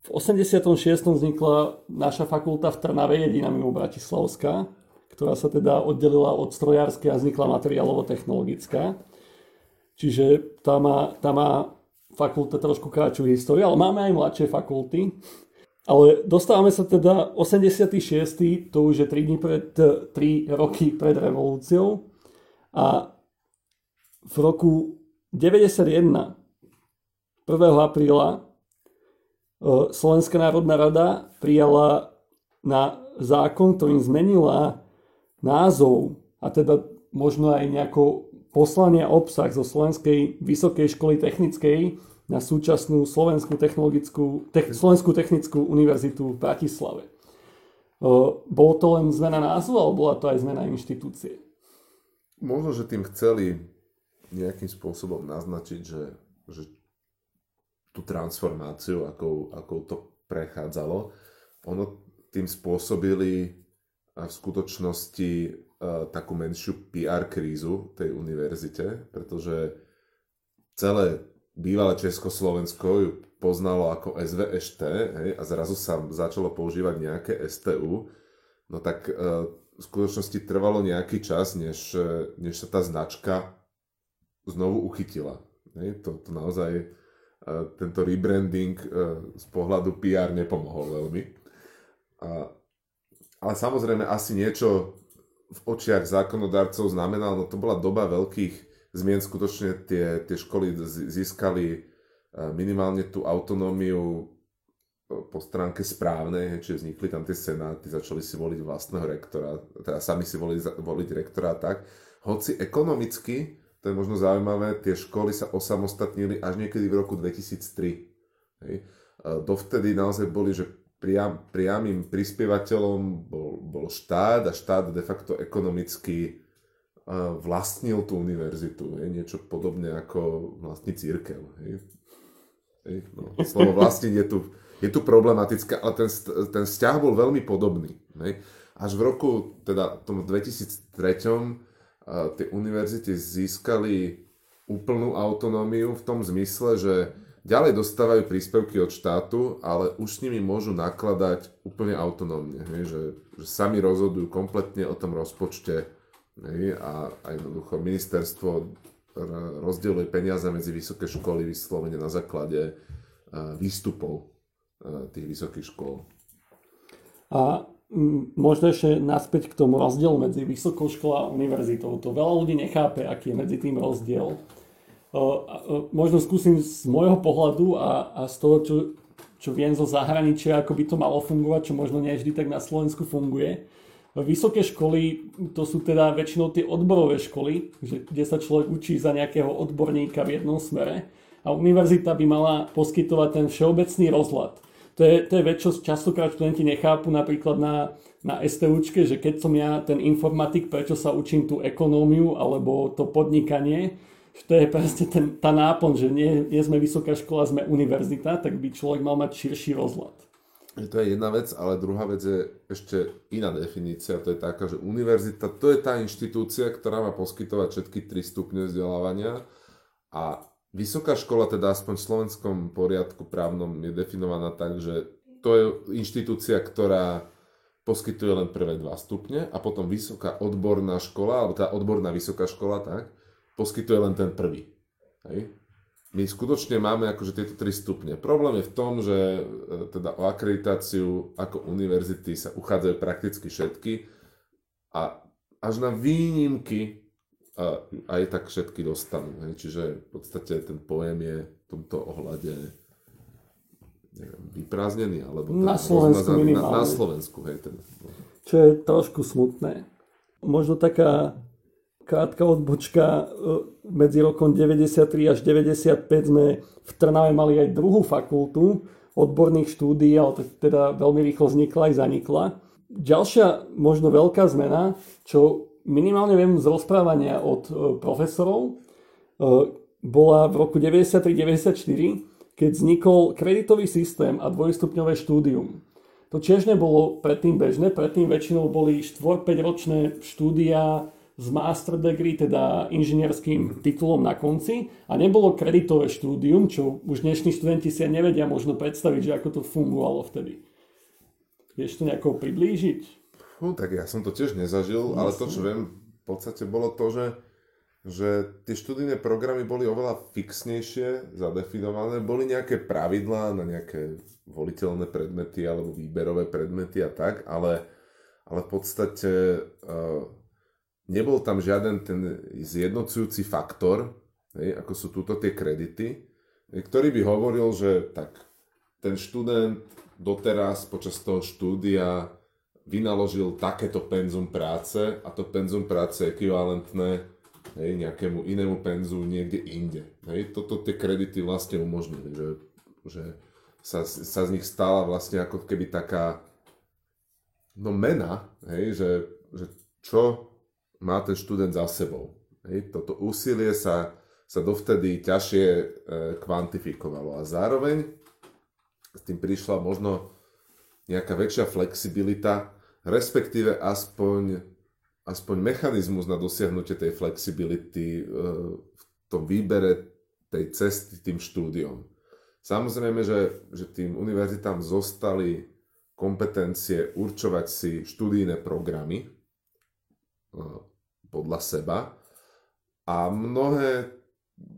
v 86. vznikla naša fakulta v Trnave, jediná mimo Bratislavská, ktorá sa teda oddelila od strojárskej a vznikla materiálovo-technologická. Čiže tá má, tá má fakulta trošku kratšiu históriu, ale máme aj mladšie fakulty. Ale dostávame sa teda 86. to už je 3 dní pred, 3 roky pred revolúciou a v roku 91 1. apríla Slovenská národná rada prijala na zákon, ktorým zmenila názov a teda možno aj nejako poslanie obsah zo Slovenskej vysokej školy technickej na súčasnú Slovenskú, technologickú, te, Slovenskú technickú univerzitu v Bratislave. Bolo to len zmena názvu, alebo bola to aj zmena inštitúcie? Možno, že tým chceli nejakým spôsobom naznačiť, že, že tú transformáciu, akou, akou to prechádzalo. Ono tým spôsobili v skutočnosti takú menšiu PR krízu tej univerzite, pretože celé bývalé Československo ju poznalo ako SVŠT hej, a zrazu sa začalo používať nejaké STU, no tak e, v skutočnosti trvalo nejaký čas, než, než sa tá značka znovu uchytila. Hej, to, to naozaj tento rebranding e, z pohľadu PR nepomohol veľmi. Ale samozrejme asi niečo v očiach zákonodarcov znamenalo, no to bola doba veľkých zmien, skutočne tie, tie školy získali e, minimálne tú autonómiu e, po stránke správnej, čiže vznikli tam tie senáty, začali si voliť vlastného rektora, teda sami si voliť, voliť rektora tak. Hoci ekonomicky to je možno zaujímavé, tie školy sa osamostatnili až niekedy v roku 2003. Hej. Dovtedy naozaj boli, že priam, priamým prispievateľom bol, bol štát a štát de facto ekonomicky vlastnil tú univerzitu. Hej. Niečo podobne ako vlastní církev. Hej. Hej. No, slovo vlastniť je tu, je tu problematické, ale ten, ten vzťah bol veľmi podobný. Hej. Až v roku, teda tom 2003 tie univerzity získali úplnú autonómiu v tom zmysle, že ďalej dostávajú príspevky od štátu, ale už s nimi môžu nakladať úplne autonómne, že, že sami rozhodujú kompletne o tom rozpočte hej, a, a jednoducho ministerstvo rozdeľuje peniaze medzi vysoké školy vyslovene na základe výstupov tých vysokých škôl. A možno ešte naspäť k tomu rozdielu medzi vysokou školou a univerzitou. To veľa ľudí nechápe, aký je medzi tým rozdiel. Možno skúsim z môjho pohľadu a, a z toho, čo, čo viem zo zahraničia, ako by to malo fungovať, čo možno nie vždy tak na Slovensku funguje. Vysoké školy, to sú teda väčšinou tie odborové školy, kde sa človek učí za nejakého odborníka v jednom smere. A univerzita by mala poskytovať ten všeobecný rozhľad. To je, to je vec, čo častokrát študenti nechápu napríklad na, na STUčke, že keď som ja ten informatik, prečo sa učím tú ekonómiu alebo to podnikanie, že to je presne ten, tá náplň, že nie, nie sme vysoká škola, sme univerzita, tak by človek mal mať širší rozhľad. To je jedna vec, ale druhá vec je ešte iná definícia. To je taká, že univerzita to je tá inštitúcia, ktorá má poskytovať všetky tri stupne vzdelávania a vysoká škola, teda aspoň v slovenskom poriadku právnom, je definovaná tak, že to je inštitúcia, ktorá poskytuje len prvé dva stupne a potom vysoká odborná škola, alebo tá odborná vysoká škola, tak, poskytuje len ten prvý. Hej? my skutočne máme akože tieto tri stupne. Problém je v tom, že e, teda o akreditáciu ako univerzity sa uchádzajú prakticky všetky a až na výnimky a aj tak všetky dostanú. Hej. Čiže v podstate ten pojem je v tomto ohľade neviem, vyprázdnený, alebo na Slovensku na, na Slovensku, hej, ten. Čo je trošku smutné. Možno taká krátka odbočka. E, medzi rokom 93 až 95 sme v Trnave mali aj druhú fakultu odborných štúdií, ale teda veľmi rýchlo vznikla aj zanikla. Ďalšia možno veľká zmena, čo minimálne viem z rozprávania od e, profesorov, e, bola v roku 93-94, keď vznikol kreditový systém a dvojstupňové štúdium. To tiež nebolo predtým bežné, predtým väčšinou boli 4-5 ročné štúdia s master degree, teda inžinierským titulom na konci a nebolo kreditové štúdium, čo už dnešní študenti si nevedia možno predstaviť, že ako to fungovalo vtedy. Vieš to nejako priblížiť? Fú, tak ja som to tiež nezažil, ale to, čo viem, v podstate bolo to, že, že tie študijné programy boli oveľa fixnejšie zadefinované, boli nejaké pravidlá na nejaké voliteľné predmety alebo výberové predmety a tak, ale, ale v podstate uh, nebol tam žiaden ten zjednocujúci faktor, hej, ako sú túto tie kredity, ktorý by hovoril, že tak ten študent doteraz počas toho štúdia vynaložil takéto penzum práce a to penzum práce je ekvivalentné hej, nejakému inému penzu niekde inde. Hej. Toto tie kredity vlastne umožnili, že, že sa, sa z nich stala vlastne ako keby taká no mena, hej, že, že čo má ten študent za sebou. Hej, toto úsilie sa, sa dovtedy ťažšie e, kvantifikovalo a zároveň s tým prišla možno nejaká väčšia flexibilita, respektíve aspoň, aspoň mechanizmus na dosiahnutie tej flexibility e, v tom výbere tej cesty tým štúdiom. Samozrejme, že, že tým univerzitám zostali kompetencie určovať si študijné programy, e, podľa seba. A mnohé,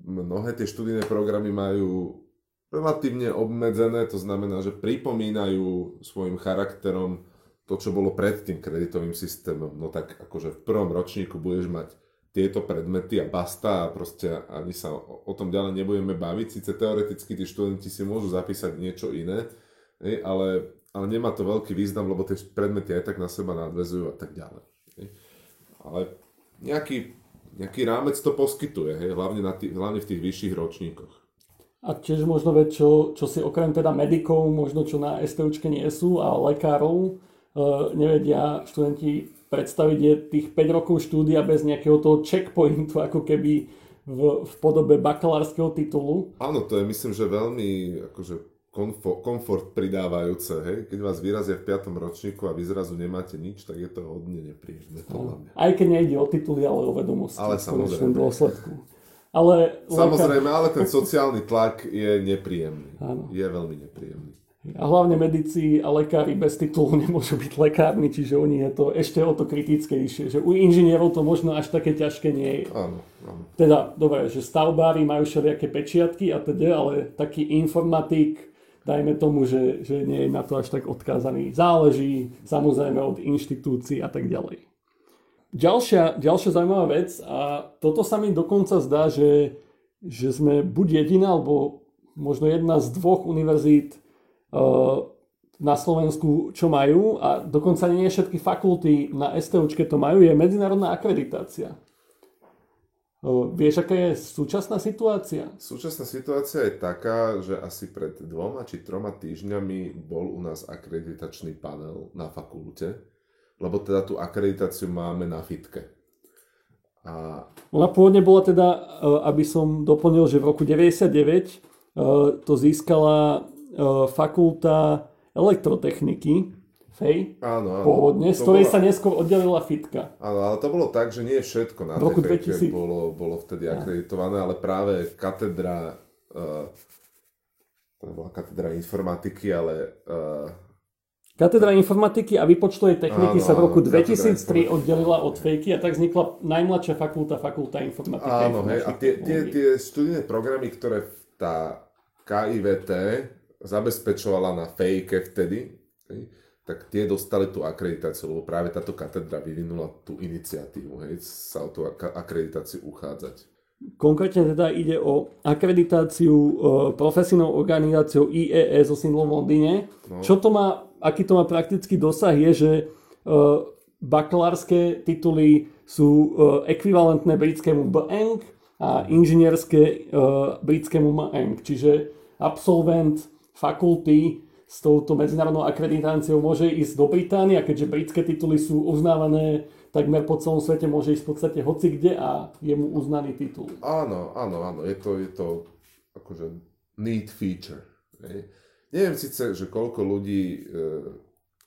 mnohé tie študijné programy majú relatívne obmedzené, to znamená, že pripomínajú svojim charakterom to, čo bolo pred tým kreditovým systémom. No tak akože v prvom ročníku budeš mať tieto predmety a basta a proste ani sa o, o tom ďalej nebudeme baviť. Sice teoreticky tí študenti si môžu zapísať niečo iné, ale, ale nemá to veľký význam, lebo tie predmety aj tak na seba nadvezujú a tak ďalej. Ale nejaký, nejaký rámec to poskytuje, hlavne, na tý, hlavne v tých vyšších ročníkoch. A tiež možno vec, čo, čo si okrem teda medikov, možno čo na STUčke nie sú a lekárov, nevedia študenti predstaviť, je tých 5 rokov štúdia bez nejakého toho checkpointu, ako keby v, v podobe bakalárskeho titulu. Áno, to je myslím, že veľmi akože komfort, komfort pridávajúce. Hej? Keď vás vyrazia v 5. ročníku a vy zrazu nemáte nič, tak je to hodne nepríjemné. Aj keď nejde o tituly, ale o vedomosti. Ale samozrejme. Dôsledku. Ale, samozrejme, ale ten sociálny tlak je nepríjemný. Áno. Je veľmi nepríjemný. A hlavne medici a lekári bez titulu nemôžu byť lekármi, čiže oni je to ešte o to kritickejšie. Že u inžinierov to možno až také ťažké nie je. Áno, áno. Teda, dobre, že stavbári majú všelijaké pečiatky a teda, ale taký informatik, dajme tomu, že, že nie je na to až tak odkázaný. Záleží samozrejme od inštitúcií a tak ďalej. Ďalšia, ďalšia zaujímavá vec a toto sa mi dokonca zdá, že, že sme buď jediná alebo možno jedna z dvoch univerzít, na Slovensku, čo majú, a dokonca nie všetky fakulty na STUčke to majú, je medzinárodná akreditácia. Vieš, aká je súčasná situácia? Súčasná situácia je taká, že asi pred dvoma či troma týždňami bol u nás akreditačný panel na fakulte, lebo teda tú akreditáciu máme na fitke. A... Ona pôvodne bola teda, e, aby som doplnil, že v roku 99 e, to získala fakulta elektrotechniky, Fej, áno, áno. pôvodne, z ktorej bola... sa neskôr oddelila fitka. Áno, ale to bolo tak, že nie všetko na roku 2000... bolo, bolo vtedy akreditované, ale práve katedra, uh, to bola katedra informatiky, ale... Uh, Katedra informatiky a výpočtovej techniky áno, sa v roku 2003 oddelila od fejky a tak vznikla najmladšia fakulta, fakulta informatiky. Áno, hej, a tie, tie, tie študijné programy, ktoré tá KIVT zabezpečovala na fejke vtedy, tak tie dostali tú akreditáciu, lebo práve táto katedra vyvinula tú iniciatívu, hej, sa o tú akreditáciu uchádzať. Konkrétne teda ide o akreditáciu e, profesijnou organizáciou IEE so sídlom v Londýne. No. Čo to má, aký to má praktický dosah je, že e, bakalárske tituly sú e, ekvivalentné britskému BEng a inžinierské e, britskému MEng. Čiže absolvent fakulty s touto medzinárodnou akreditáciou môže ísť do Británie a keďže britské tituly sú uznávané takmer po celom svete, môže ísť v podstate hoci kde a je mu uznaný titul. Áno, áno, áno, je to, je to akože neat feature. Ne? Neviem síce, že koľko ľudí e,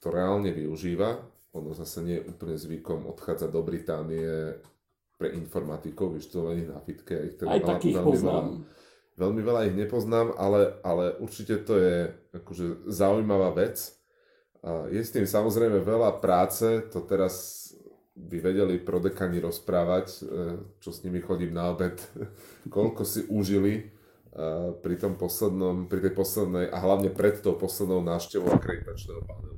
to reálne využíva, ono zase nie je úplne zvykom odchádzať do Británie pre informatikov vyštudovaných na fitke. Ich teda Aj takých poznám. Veľa, Veľmi veľa ich nepoznám, ale, ale určite to je akože zaujímavá vec. Je s tým samozrejme veľa práce, to teraz by vedeli prodekani rozprávať, e, čo s nimi chodím na obed, koľko si užili e, pri, tom poslednom, pri tej poslednej a hlavne pred tou poslednou návštevou akreditačného panelu.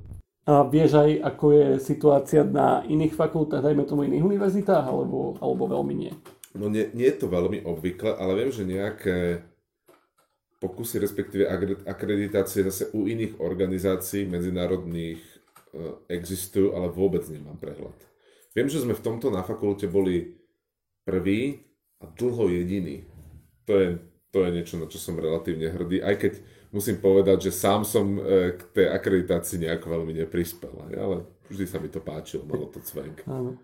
A vieš aj, ako je situácia na iných fakultách, dajme tomu iných univerzitách, alebo, alebo veľmi nie? No nie, nie je to veľmi obvykle, ale viem, že nejaké pokusy, respektíve akreditácie zase u iných organizácií medzinárodných e, existujú, ale vôbec nemám prehľad. Viem, že sme v tomto na fakulte boli prví a dlho jediní. To je, to je niečo, na čo som relatívne hrdý, aj keď musím povedať, že sám som e, k tej akreditácii nejako veľmi neprispel, ale vždy sa mi to páčilo, malo to cvenk. Áno.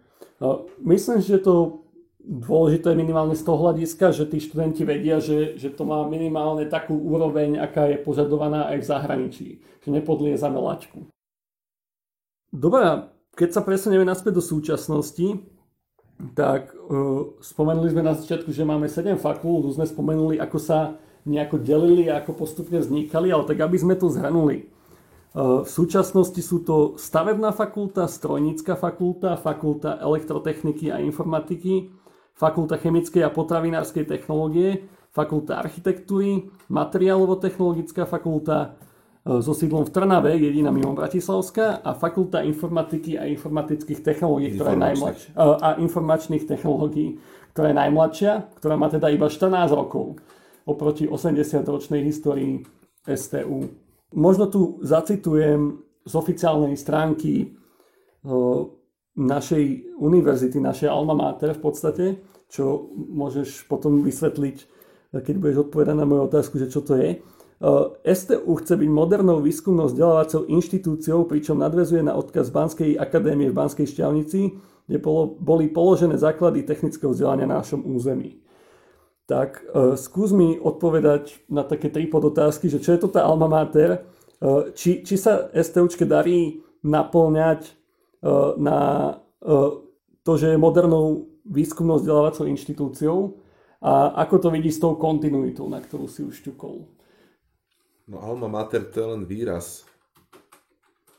Myslím, že to dôležité minimálne z toho hľadiska, že tí študenti vedia, že, že to má minimálne takú úroveň, aká je požadovaná aj v zahraničí. Že nepodliezame laťku. Dobre, keď sa presunieme naspäť do súčasnosti, tak uh, spomenuli sme na začiatku, že máme 7 fakult, už sme spomenuli, ako sa nejako delili a ako postupne vznikali, ale tak aby sme to zhrnuli. Uh, v súčasnosti sú to stavebná fakulta, strojnícka fakulta, fakulta elektrotechniky a informatiky, Fakulta chemickej a potravinárskej technológie, Fakulta architektúry, Materiálovo-technologická fakulta e, so sídlom v Trnave, jediná mimo Bratislavská, a Fakulta informatiky a informatických technológií, ktorá je najmladšia, e, a informačných technológií, ktorá je najmladšia, ktorá má teda iba 14 rokov oproti 80-ročnej histórii STU. Možno tu zacitujem z oficiálnej stránky e, našej univerzity, našej alma mater v podstate, čo môžeš potom vysvetliť, keď budeš odpovedať na moju otázku, že čo to je. STU chce byť modernou výskumnou vzdelávacou inštitúciou, pričom nadvezuje na odkaz Banskej akadémie v Banskej šťavnici, kde boli položené základy technického vzdelania na našom území. Tak uh, skús mi odpovedať na také tri podotázky, že čo je to tá alma mater, uh, či, či sa STUčke darí naplňať Eh, na eh, to, že je modernou výskumnou vzdelávacou inštitúciou a ako to vidí s tou kontinuitou, na ktorú si už ťukol. No alma mater to je len výraz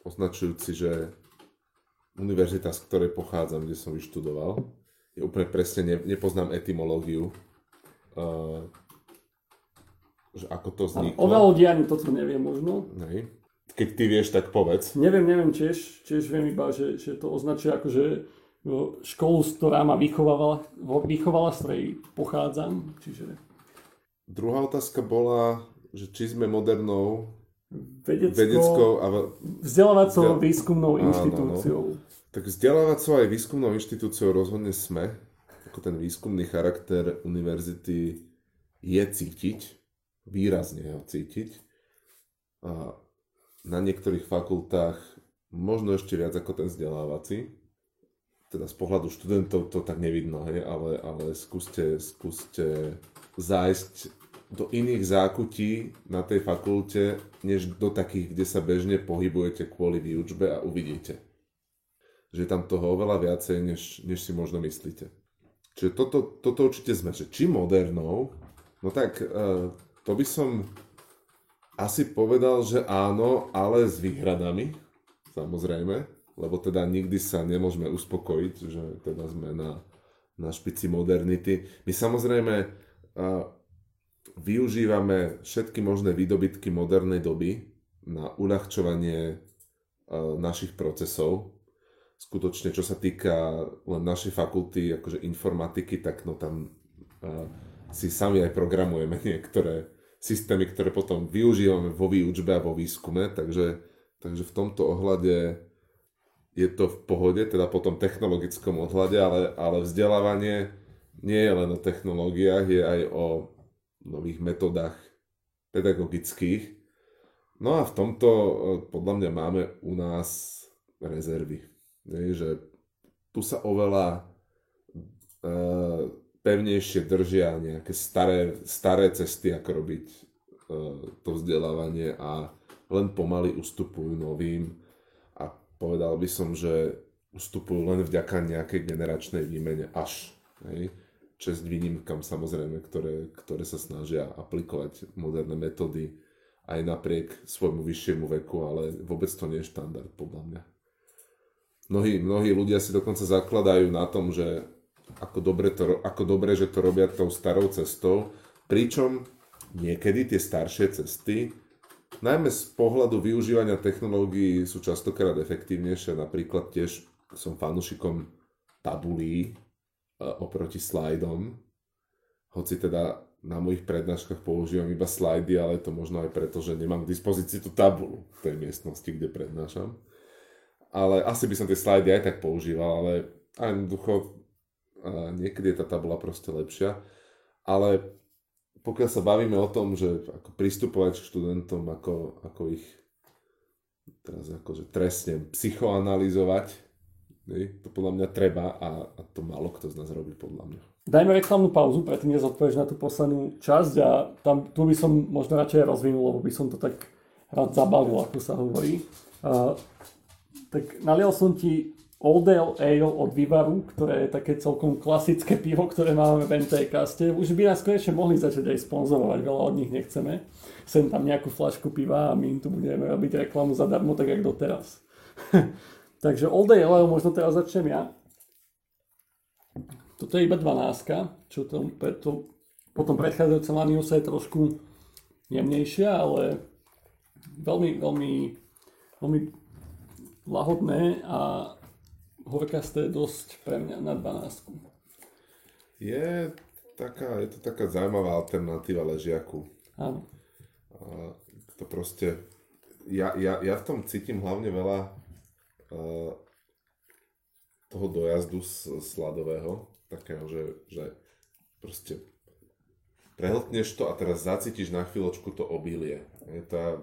označujúci, že univerzita, z ktorej pochádzam, kde som vyštudoval, je úplne presne, ne, nepoznám etymológiu, uh, že ako to vzniklo. O ľudí ani toto neviem možno. Nej. Keď ty vieš, tak povedz. Neviem, neviem, tiež, tiež viem iba, že, že to označuje ako, že školu, ktorá ma vychovala, vychovala, z ktorej pochádzam. Čiže... Druhá otázka bola, že či sme modernou vedeckou, vedeckou a vzdelávacou výskumnou inštitúciou. Tak vzdelávacou aj výskumnou inštitúciou rozhodne sme. Ako ten výskumný charakter univerzity je cítiť, výrazne ho cítiť. A na niektorých fakultách možno ešte viac ako ten vzdelávací. Teda z pohľadu študentov to tak nevidno, hej, ale, ale skúste, skúste zájsť do iných zákutí na tej fakulte, než do takých, kde sa bežne pohybujete kvôli výučbe a uvidíte že tam toho oveľa viacej, než, než si možno myslíte. Čiže toto, toto určite sme, že či modernou, no tak uh, to by som asi povedal, že áno, ale s výhradami, samozrejme, lebo teda nikdy sa nemôžeme uspokojiť, že teda sme na, na špici modernity. My samozrejme uh, využívame všetky možné výdobytky modernej doby na uľahčovanie uh, našich procesov, skutočne, čo sa týka len našej fakulty, akože informatiky, tak no tam uh, si sami aj programujeme niektoré systémy, ktoré potom využívame vo výučbe a vo výskume, takže, takže v tomto ohľade je to v pohode, teda po tom technologickom ohľade, ale, ale vzdelávanie nie je len o technológiách, je aj o nových metodách pedagogických. No a v tomto podľa mňa máme u nás rezervy. Že tu sa oveľa uh, pevnejšie držia nejaké staré, staré cesty, ako robiť uh, to vzdelávanie a len pomaly ustupujú novým a povedal by som, že ustupujú len vďaka nejakej generačnej výmene až. Hej? Čest výnimkám samozrejme, ktoré, ktoré sa snažia aplikovať moderné metódy aj napriek svojmu vyššiemu veku, ale vôbec to nie je štandard podľa mňa. Mnohí, mnohí ľudia si dokonca zakladajú na tom, že ako dobre, to, ako dobre, že to robia tou starou cestou, pričom niekedy tie staršie cesty, najmä z pohľadu využívania technológií, sú častokrát efektívnejšie. Napríklad tiež som fanúšikom tabulí e, oproti slajdom, hoci teda na mojich prednáškach používam iba slajdy, ale to možno aj preto, že nemám k dispozícii tú tabulu v tej miestnosti, kde prednášam. Ale asi by som tie slajdy aj tak používal, ale aj jednoducho niekedy je tá tabula proste lepšia. Ale pokiaľ sa bavíme o tom, že ako pristupovať k študentom, ako, ako ich teraz akože trestne psychoanalizovať, to podľa mňa treba a, a to málo kto z nás robí podľa mňa. Dajme reklamnú pauzu, predtým než odpovieš na tú poslednú časť a tam, tu by som možno radšej rozvinul, lebo by som to tak rád zabalil, ako sa hovorí. Uh, tak nalial som ti Old Ale od Vivaru, ktoré je také celkom klasické pivo, ktoré máme v NT. Už by nás konečne mohli začať aj sponzorovať, veľa od nich nechceme. Sem tam nejakú flašku piva a my im tu budeme robiť reklamu zadarmo, tak ako doteraz. Takže Old Ale možno teraz začnem ja. Toto je iba 12, čo to, to potom predchádzajúca Laniusa je trošku jemnejšia, ale veľmi, veľmi, veľmi lahodné a horkasté dosť pre mňa na 12. Je, taká, je to taká zaujímavá alternatíva ležiaku. Áno. A to proste, ja, ja, ja v tom cítim hlavne veľa uh, toho dojazdu sladového, takého, že, že proste prehltneš to a teraz zacítiš na chvíľočku to obilie. Je tá,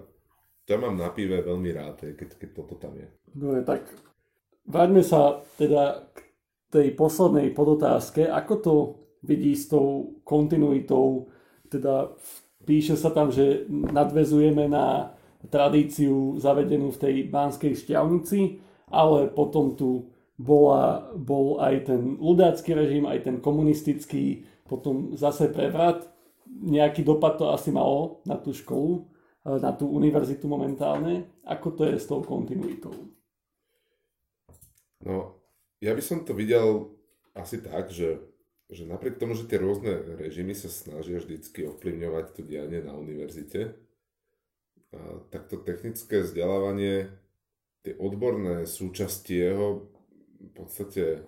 to mám na pive veľmi rád, keď, keď toto tam je. Dobre, tak vráťme sa teda k tej poslednej podotázke. Ako to vidí s tou kontinuitou? Teda píše sa tam, že nadvezujeme na tradíciu zavedenú v tej Banskej šťavnici, ale potom tu bola, bol aj ten ľudácky režim, aj ten komunistický, potom zase prevrat. Nejaký dopad to asi malo na tú školu, na tú univerzitu momentálne. Ako to je s tou kontinuitou? No, ja by som to videl asi tak, že, že napriek tomu, že tie rôzne režimy sa snažia vždycky ovplyvňovať to dianie na univerzite, a tak to technické vzdelávanie, tie odborné súčasti jeho v podstate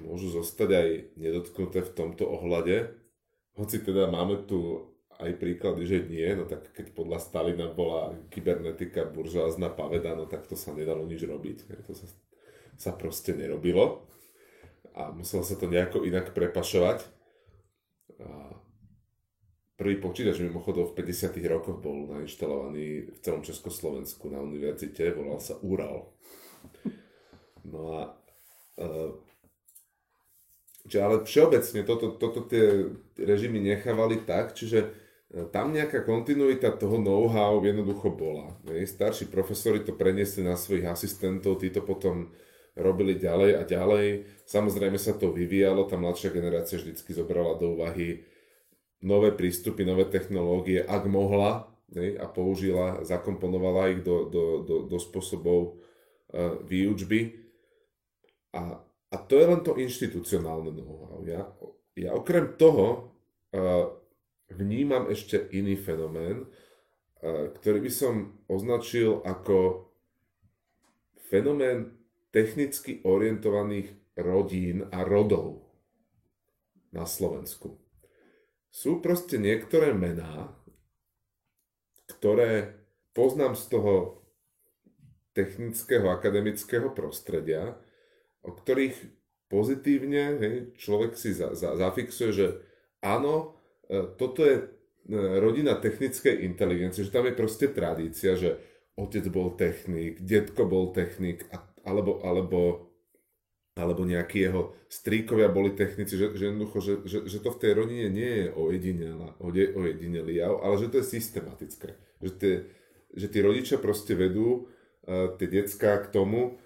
môžu zostať aj nedotknuté v tomto ohľade. Hoci teda máme tu aj príklady, že nie, no tak keď podľa Stalina bola kybernetika buržoázna paveda, no tak to sa nedalo nič robiť. To sa, sa proste nerobilo a muselo sa to nejako inak prepašovať. A prvý počítač mimochodom v 50. rokoch bol nainštalovaný v celom Československu na univerzite, volal sa Ural. No a uh, že ale všeobecne toto, toto tie režimy nechávali tak, čiže e, tam nejaká kontinuita toho know-how jednoducho bola. Starší profesori to preniesli na svojich asistentov, tí to potom robili ďalej a ďalej. Samozrejme sa to vyvíjalo, tá mladšia generácia vždycky zobrala do úvahy nové prístupy, nové technológie, ak mohla ne, a použila, zakomponovala ich do, do, do, do spôsobov uh, výučby. A a to je len to inštitucionálne know-how. Ja, ja okrem toho uh, vnímam ešte iný fenomén, uh, ktorý by som označil ako fenomén technicky orientovaných rodín a rodov na Slovensku. Sú proste niektoré mená, ktoré poznám z toho technického akademického prostredia, o ktorých pozitívne hej, človek si za, za, zafixuje, že áno, e, toto je e, rodina technickej inteligencie, že tam je proste tradícia, že otec bol technik, detko bol technik, alebo, alebo, alebo nejakí jeho stríkovia boli technici, že, že jednoducho, že, že, že to v tej rodine nie je ojedinelý jav, ale že to je systematické. Že tie, že tí rodičia proste vedú uh, tie decka k tomu,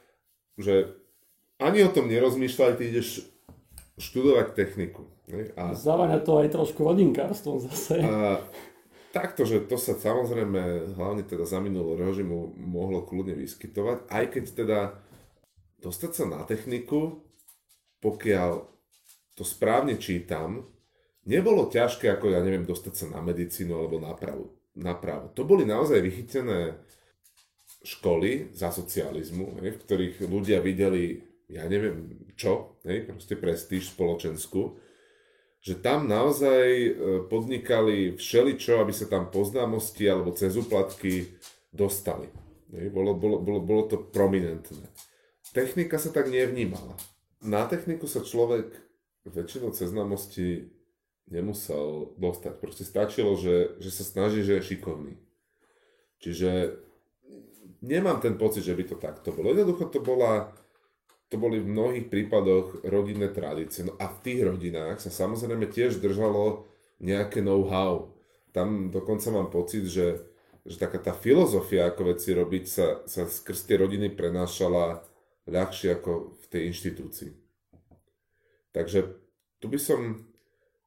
že ani o tom nerozmýšľaj, ty ideš študovať techniku. Ne? A, Zaváňa to aj trošku rodinkárstvom zase. A, takto, že to sa samozrejme, hlavne teda za minulého režimu, mohlo kľudne vyskytovať, aj keď teda dostať sa na techniku, pokiaľ to správne čítam, nebolo ťažké, ako ja neviem, dostať sa na medicínu alebo na právo. Na právo. To boli naozaj vychytené školy za socializmu, v ktorých ľudia videli ja neviem čo, hej, proste prestíž spoločenskú, že tam naozaj e, podnikali všeličo, aby sa tam poznámosti alebo cez úplatky dostali. Hej, bolo, bolo, bolo, bolo to prominentné. Technika sa tak nevnímala. Na techniku sa človek väčšinou cez známosti nemusel dostať. Proste stačilo, že, že sa snaží, že je šikovný. Čiže nemám ten pocit, že by to takto bolo. Jednoducho to bola to boli v mnohých prípadoch rodinné tradície. No a v tých rodinách sa samozrejme tiež držalo nejaké know-how. Tam dokonca mám pocit, že, že taká tá filozofia, ako veci robiť, sa, sa skrz tie rodiny prenášala ľahšie ako v tej inštitúcii. Takže tu by som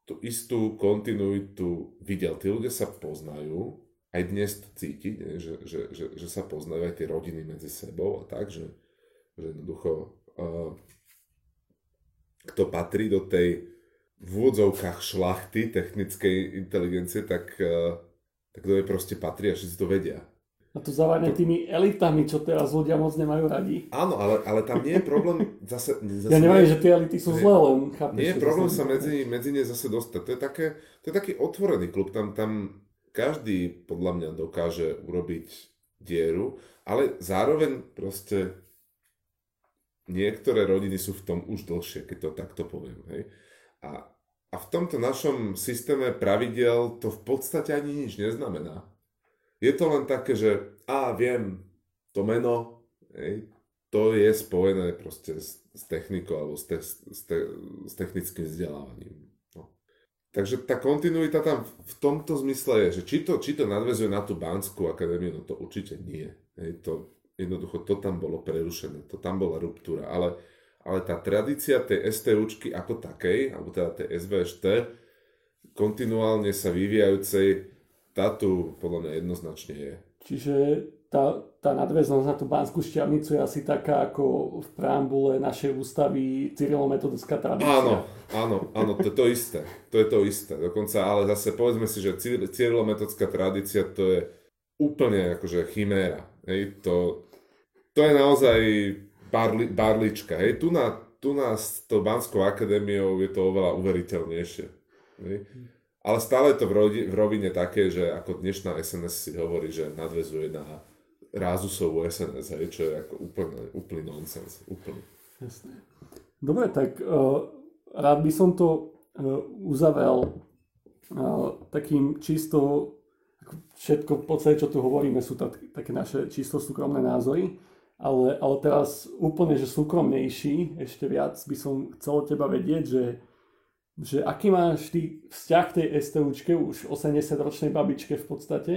tú istú kontinuitu videl. Tí ľudia sa poznajú, aj dnes to cítiť, že, že, že, že sa poznajú aj tie rodiny medzi sebou a tak, že, že jednoducho kto patrí do tej v úvodzovkách šlachty technickej inteligencie, tak, tak to je proste patrí a všetci to vedia. A to zaváňa to... tými elitami, čo teraz ľudia moc nemajú radi. Áno, ale, ale tam nie je problém zase... zase ja neviem, že tie elity sú zlé, len chápeš. Nie je problém sa medzi, medzi ne zase dostať. To je, také, to je taký otvorený klub. Tam, tam každý podľa mňa dokáže urobiť dieru, ale zároveň proste niektoré rodiny sú v tom už dlhšie, keď to takto poviem. Hej. A, a v tomto našom systéme pravidel to v podstate ani nič neznamená. Je to len také, že a viem, to meno, hej, to je spojené proste s, s technikou alebo s, te, s, te, s technickým vzdelávaním. No. Takže tá kontinuita tam v tomto zmysle je, že či to, či to nadvezuje na tú Banskú akadémiu, no to určite nie. Hej, to, Jednoducho to tam bolo prerušené, to tam bola ruptúra. Ale, ale tá tradícia tej STUčky ako takej, alebo teda tej SVŠT, kontinuálne sa vyvíjajúcej, tá tu podľa mňa jednoznačne je. Čiže tá, tá nadväznosť na tú Banskú šťavnicu je asi taká ako v preambule našej ústavy cyrilometodická tradícia. Áno, áno, áno, to je to isté. To je to isté. Dokonca, ale zase povedzme si, že cyrilometodická tradícia to je úplne akože chiméra. Hej, to, to je naozaj barli, barlička. Hej. Tu, na, tu na s tou Banskou akadémiou je to oveľa uveriteľnejšie. Hej. Ale stále to v, rodi, v rovine také, že ako dnešná SNS si hovorí, že nadvezuje na rázusovú SNS, hej, čo je ako úplne, úplný nonsens. Úplný. Jasne. Dobre, tak uh, rád by som to uh, uzavrel uh, takým čisto všetko v podstate, čo tu hovoríme, sú tak, také naše čisto súkromné názory, ale, ale teraz úplne, že súkromnejší, ešte viac by som chcel teba vedieť, že, že aký máš ty vzťah k tej STUčke, už 80-ročnej babičke v podstate,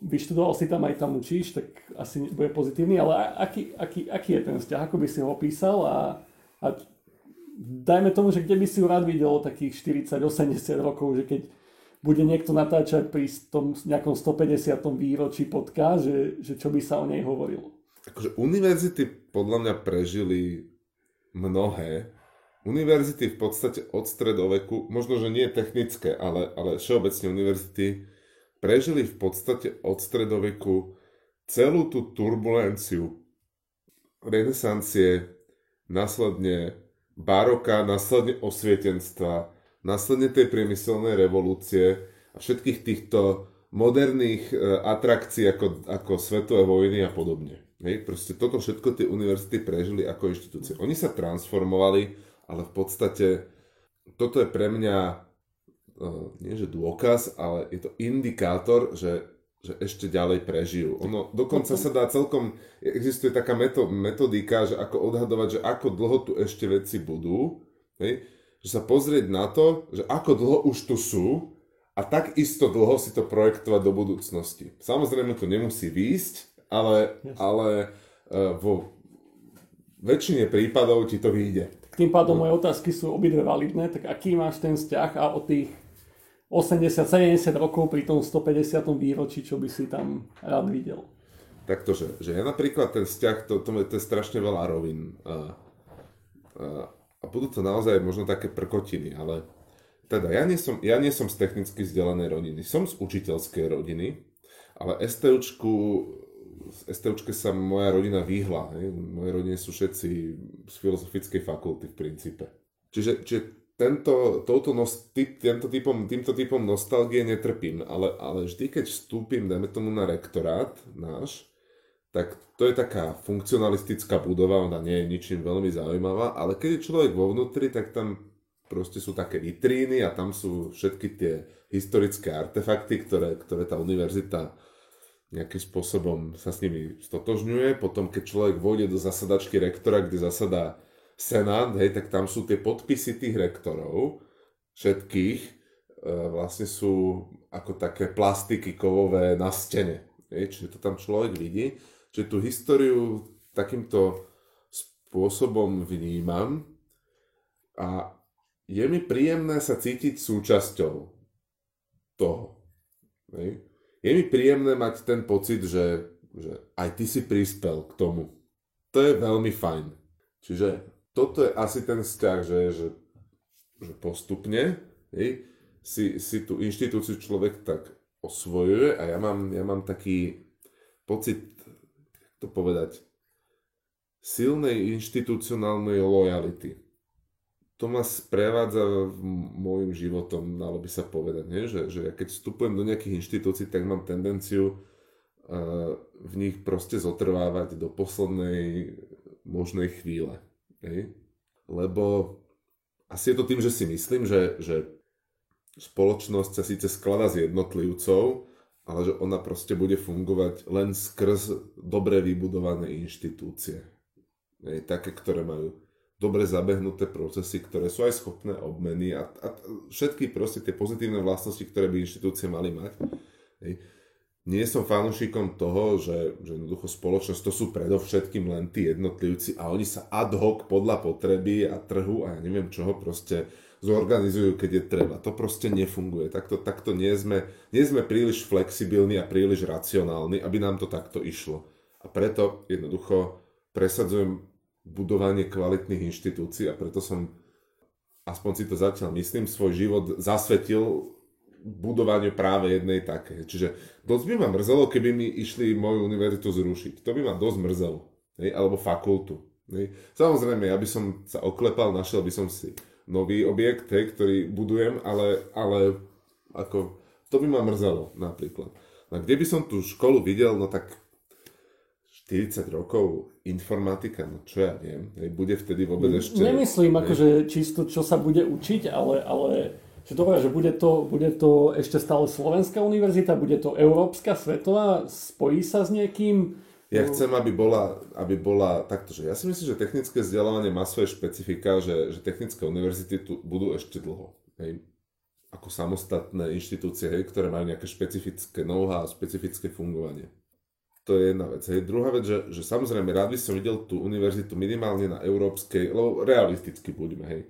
vyštudoval si tam, aj tam učíš, tak asi bude pozitívny, ale aký, aký, aký je ten vzťah, ako by si ho opísal a, a dajme tomu, že kde by si ho rád videl takých 40-80 rokov, že keď bude niekto natáčať pri tom nejakom 150. výročí podcast, že, že čo by sa o nej hovorilo. Akože univerzity podľa mňa prežili mnohé. Univerzity v podstate od stredoveku, možno, že nie technické, ale, ale všeobecne univerzity prežili v podstate od stredoveku celú tú turbulenciu renesancie, následne baroka, následne osvietenstva, následne tej priemyselnej revolúcie a všetkých týchto moderných e, atrakcií ako, ako svetové vojny a podobne. Hej, proste toto všetko tie univerzity prežili ako inštitúcie. Oni sa transformovali, ale v podstate toto je pre mňa uh, nie že dôkaz, ale je to indikátor, že, že ešte ďalej prežijú. Ono dokonca sa dá celkom, existuje taká metodika, že ako odhadovať, že ako dlho tu ešte veci budú. Hej, že sa pozrieť na to, že ako dlho už tu sú a tak isto dlho si to projektovať do budúcnosti. Samozrejme to nemusí výjsť, ale, yes. ale uh, vo väčšine prípadov ti to vyjde. Tým pádom moje otázky sú obidve validné, tak aký máš ten vzťah a o tých 80-70 rokov pri tom 150. výročí, čo by si tam rád videl? Takto, že, že ja napríklad ten vzťah, to, to, to je strašne veľa rovín. Uh, uh, a budú to naozaj možno také prkotiny, ale teda ja nie som, ja nie som z technicky vzdelanej rodiny, som z učiteľskej rodiny, ale STUčku, z STUčke sa moja rodina vyhla. Hej. Moje rodine sú všetci z filozofickej fakulty v princípe. Čiže, čiže tento, touto nos, ty, tento typom, týmto typom nostalgie netrpím, ale, ale vždy, keď vstúpim, dajme tomu na rektorát náš, tak to je taká funkcionalistická budova, ona nie je ničím veľmi zaujímavá, ale keď je človek vo vnútri, tak tam proste sú také vitríny a tam sú všetky tie historické artefakty, ktoré, ktoré tá univerzita nejakým spôsobom sa s nimi stotožňuje. Potom, keď človek vôjde do zasadačky rektora, kde zasadá senát, hej, tak tam sú tie podpisy tých rektorov, všetkých, e, vlastne sú ako také plastiky kovové na stene. Hej, čiže to tam človek vidí že tú históriu takýmto spôsobom vnímam a je mi príjemné sa cítiť súčasťou toho. Hej. Je mi príjemné mať ten pocit, že, že aj ty si prispel k tomu. To je veľmi fajn. Čiže toto je asi ten vzťah, že, že, že postupne hej, si, si tú inštitúciu človek tak osvojuje a ja mám, ja mám taký pocit to povedať, silnej inštitucionálnej lojality. To ma sprevádza môjim životom, dalo by sa povedať, nie? Že, že ja keď vstupujem do nejakých inštitúcií, tak mám tendenciu uh, v nich proste zotrvávať do poslednej možnej chvíle. Nie? Lebo asi je to tým, že si myslím, že, že spoločnosť sa síce skladá z jednotlivcov, ale že ona proste bude fungovať len skrz dobre vybudované inštitúcie. Je, také, ktoré majú dobre zabehnuté procesy, ktoré sú aj schopné obmeny a, a všetky proste tie pozitívne vlastnosti, ktoré by inštitúcie mali mať. Hej. Nie som fanúšikom toho, že, že jednoducho spoločnosť to sú predovšetkým len tí jednotlivci a oni sa ad hoc podľa potreby a trhu a ja neviem čoho proste zorganizujú, keď je treba. To proste nefunguje. Takto, takto nie, sme, nie sme príliš flexibilní a príliš racionálni, aby nám to takto išlo. A preto jednoducho presadzujem budovanie kvalitných inštitúcií a preto som, aspoň si to zatiaľ myslím, svoj život zasvetil budovaniu práve jednej také. Čiže dosť by ma mrzelo, keby mi išli moju univerzitu zrušiť. To by ma dosť mrzelo. Hej? Alebo fakultu. Hej? Samozrejme, ja by som sa oklepal, našiel by som si nový objekt, hej, ktorý budujem, ale, ale ako, to by ma mrzelo napríklad. No kde by som tú školu videl, no tak 40 rokov informatika, no čo ja viem, bude vtedy vôbec ešte... Nemyslím hej. akože čisto, čo sa bude učiť, ale, ale že dobré, že bude to, bude to ešte stále Slovenská univerzita, bude to Európska, svetová, spojí sa s niekým, ja chcem, aby bola, aby bola takto, že ja si myslím, že technické vzdelávanie má svoje špecifika, že, že technické univerzity tu budú ešte dlho. Hej. Ako samostatné inštitúcie, hej, ktoré majú nejaké špecifické know-how a špecifické fungovanie. To je jedna vec. Hej. Druhá vec, že, že samozrejme rád by som videl tú univerzitu minimálne na európskej, lebo realisticky buďme, hej.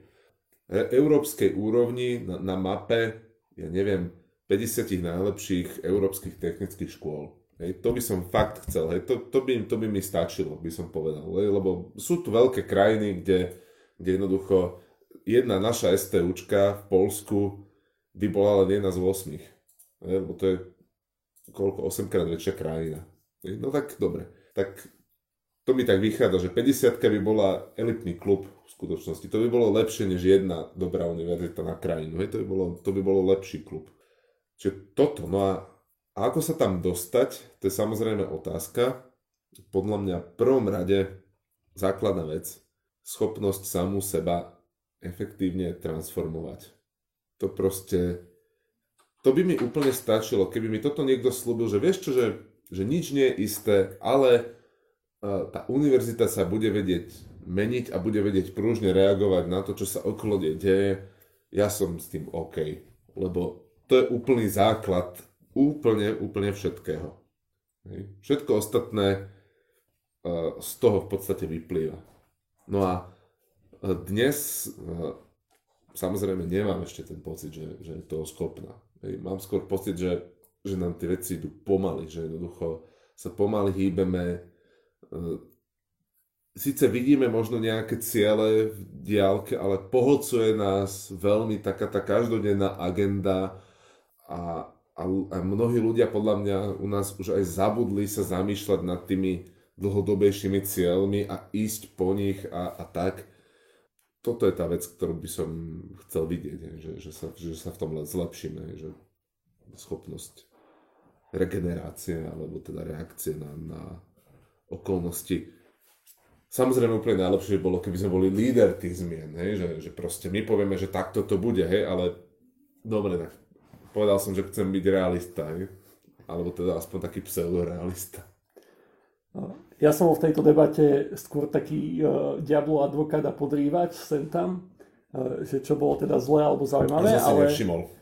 E- európskej úrovni na, na mape, ja neviem, 50 najlepších európskych technických škôl Hej, to by som fakt chcel, hej, to, to, by, to by mi stačilo, by som povedal, hej, lebo sú tu veľké krajiny, kde, kde jednoducho jedna naša STUčka v Polsku by bola len jedna z 8. Hej, lebo to je koľko, 8 krát väčšia krajina. No tak dobre, tak to mi tak vychádza, že 50 by bola elitný klub v skutočnosti. To by bolo lepšie než jedna dobrá univerzita na krajinu. Hej, to, by bolo, to by bolo lepší klub. Čiže toto, no a a ako sa tam dostať, to je samozrejme otázka. Podľa mňa v prvom rade základná vec, schopnosť samú seba efektívne transformovať. To proste, to by mi úplne stačilo, keby mi toto niekto slúbil, že vieš čo, že, že nič nie je isté, ale tá univerzita sa bude vedieť meniť a bude vedieť prúžne reagovať na to, čo sa okolo deje, ja som s tým OK. Lebo to je úplný základ úplne, úplne všetkého. Všetko ostatné uh, z toho v podstate vyplýva. No a uh, dnes samozrejme nemám ešte ten pocit, že, že je toho schopná. Mám skôr pocit, že, že nám tie veci idú pomaly, že jednoducho sa pomaly hýbeme. Sice vidíme možno nejaké ciele v diálke, ale pohodcuje nás veľmi taká tá každodenná agenda a a, a mnohí ľudia podľa mňa u nás už aj zabudli sa zamýšľať nad tými dlhodobejšími cieľmi a ísť po nich a, a tak. Toto je tá vec, ktorú by som chcel vidieť, že, že, sa, že sa v tom zlepšíme, že schopnosť regenerácie alebo teda reakcie na, na okolnosti. Samozrejme úplne najlepšie by bolo, keby sme boli líder tých zmien, hej? Že, že proste my povieme, že takto to bude, hej? ale dobre, tak povedal som, že chcem byť realista, hej? alebo teda aspoň taký pseudorealista. No, ja som v tejto debate skôr taký uh, diablo advokát a podrývač sem tam, uh, že čo bolo teda zlé alebo zaujímavé. Ja ale, nevšimol.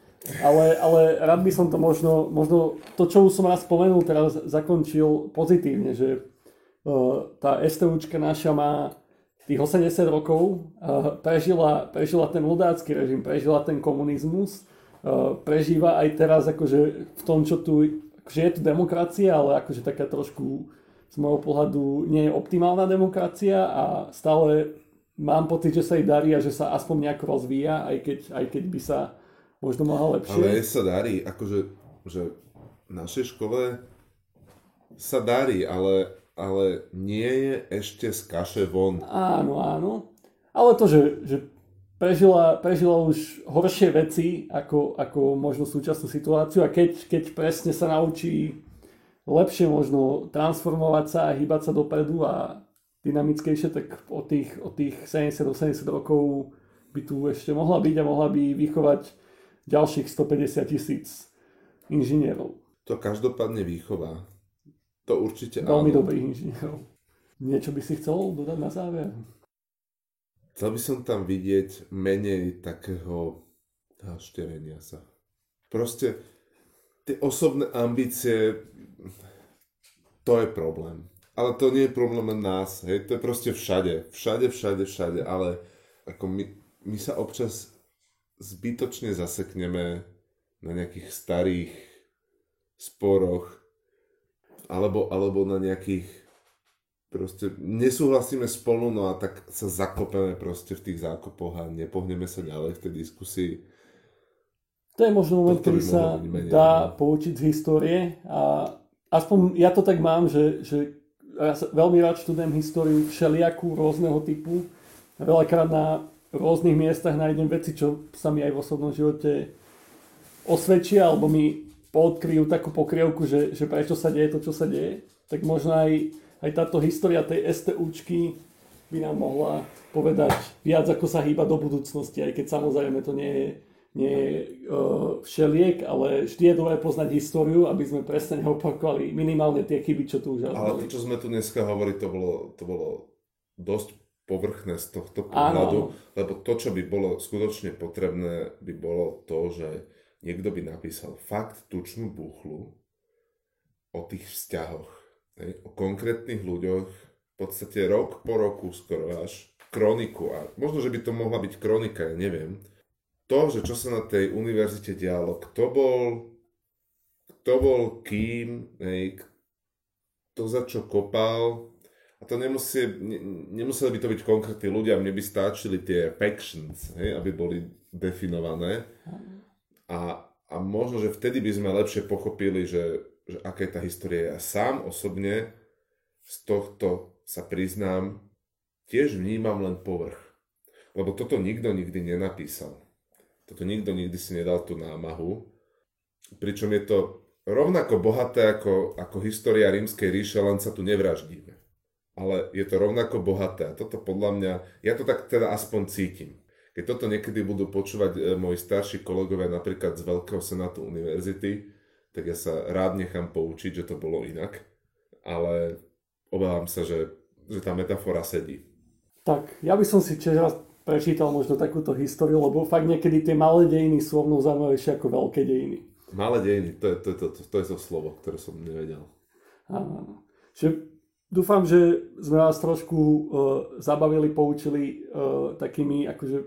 Ale, ale rád by som to možno, možno to, čo už som raz spomenul, teraz zakončil pozitívne, že uh, tá STUčka naša má tých 80 rokov, uh, prežila, prežila ten ľudácky režim, prežila ten komunizmus, Eh, prežíva aj teraz akože v tom, čo tu, akože je tu demokracia, ale akože taká trošku z môjho pohľadu nie je optimálna demokracia a stále mám pocit, že sa jej darí a že sa aspoň nejak rozvíja, aj keď, aj keď by sa možno mohla lepšie. Ale sa darí, akože že v našej škole sa darí, ale, ale nie je ešte z kaše von. Áno, áno. Ale to, že, že prežila, prežila už horšie veci ako, ako možno súčasnú situáciu a keď, keď presne sa naučí lepšie možno transformovať sa a hýbať sa dopredu a dynamickejšie, tak od tých, od tých 70-80 rokov by tu ešte mohla byť a mohla by vychovať ďalších 150 tisíc inžinierov. To každopádne výchova. To určite Veľmi áno. dobrých inžinierov. Niečo by si chcel dodať na záver? Chcel by som tam vidieť menej takého hašterenia sa. Proste tie osobné ambície, to je problém. Ale to nie je problém len nás, hej, to je proste všade. Všade, všade, všade, ale ako my, my sa občas zbytočne zasekneme na nejakých starých sporoch alebo, alebo na nejakých proste nesúhlasíme spolu, no a tak sa zakopeme proste v tých zákopoch a nepohneme sa ďalej v tej diskusii. To je možno moment, ktorý sa dá no. poučiť z histórie a aspoň ja to tak mám, že, že ja veľmi rád študujem históriu všelijakú rôzneho typu. Veľakrát na v rôznych miestach nájdem veci, čo sa mi aj v osobnom živote osvedčia, alebo mi podkryjú takú pokrievku, že, že prečo sa deje to, čo sa deje. Tak možno aj, aj táto história tej STUčky by nám mohla povedať viac, ako sa hýba do budúcnosti, aj keď samozrejme to nie je, nie je uh, všeliek, ale vždy je dobré poznať históriu, aby sme presne neopakovali minimálne tie chyby, čo tu už Ale to, čo sme tu dneska hovorili, to bolo, to bolo dosť povrchné z tohto pohľadu, áno. lebo to, čo by bolo skutočne potrebné, by bolo to, že niekto by napísal fakt tučnú buchlu o tých vzťahoch, hej, o konkrétnych ľuďoch, v podstate rok po roku skoro až kroniku a možno, že by to mohla byť kronika, ja neviem. To, že čo sa na tej univerzite dialo, kto bol, kto bol kým, hej, kto za čo kopal, a to nemusí, ne, nemuseli by to byť konkrétni ľudia, mne by stáčili tie factions, hej, aby boli definované. A, a možno, že vtedy by sme lepšie pochopili, že, že aká je tá história. Ja sám osobne z tohto sa priznám, tiež vnímam len povrch. Lebo toto nikto nikdy nenapísal. Toto nikto nikdy si nedal tú námahu. Pričom je to rovnako bohaté ako, ako história rímskej ríše, len sa tu nevraždíme. Ale je to rovnako bohaté. A toto podľa mňa, ja to tak teda aspoň cítim. Keď toto niekedy budú počúvať e, moji starší kolegovia napríklad z Veľkého senátu univerzity, tak ja sa rád nechám poučiť, že to bolo inak. Ale obávam sa, že, že tá metafora sedí. Tak, ja by som si tiež raz prečítal možno takúto históriu, lebo fakt niekedy tie malé dejiny sú o zaujímavejšie ako veľké dejiny. Malé dejiny, to je to, to, to, to, je to slovo, ktoré som nevedel. Áno. Že dúfam, že sme vás trošku uh, zabavili, poučili uh, takými akože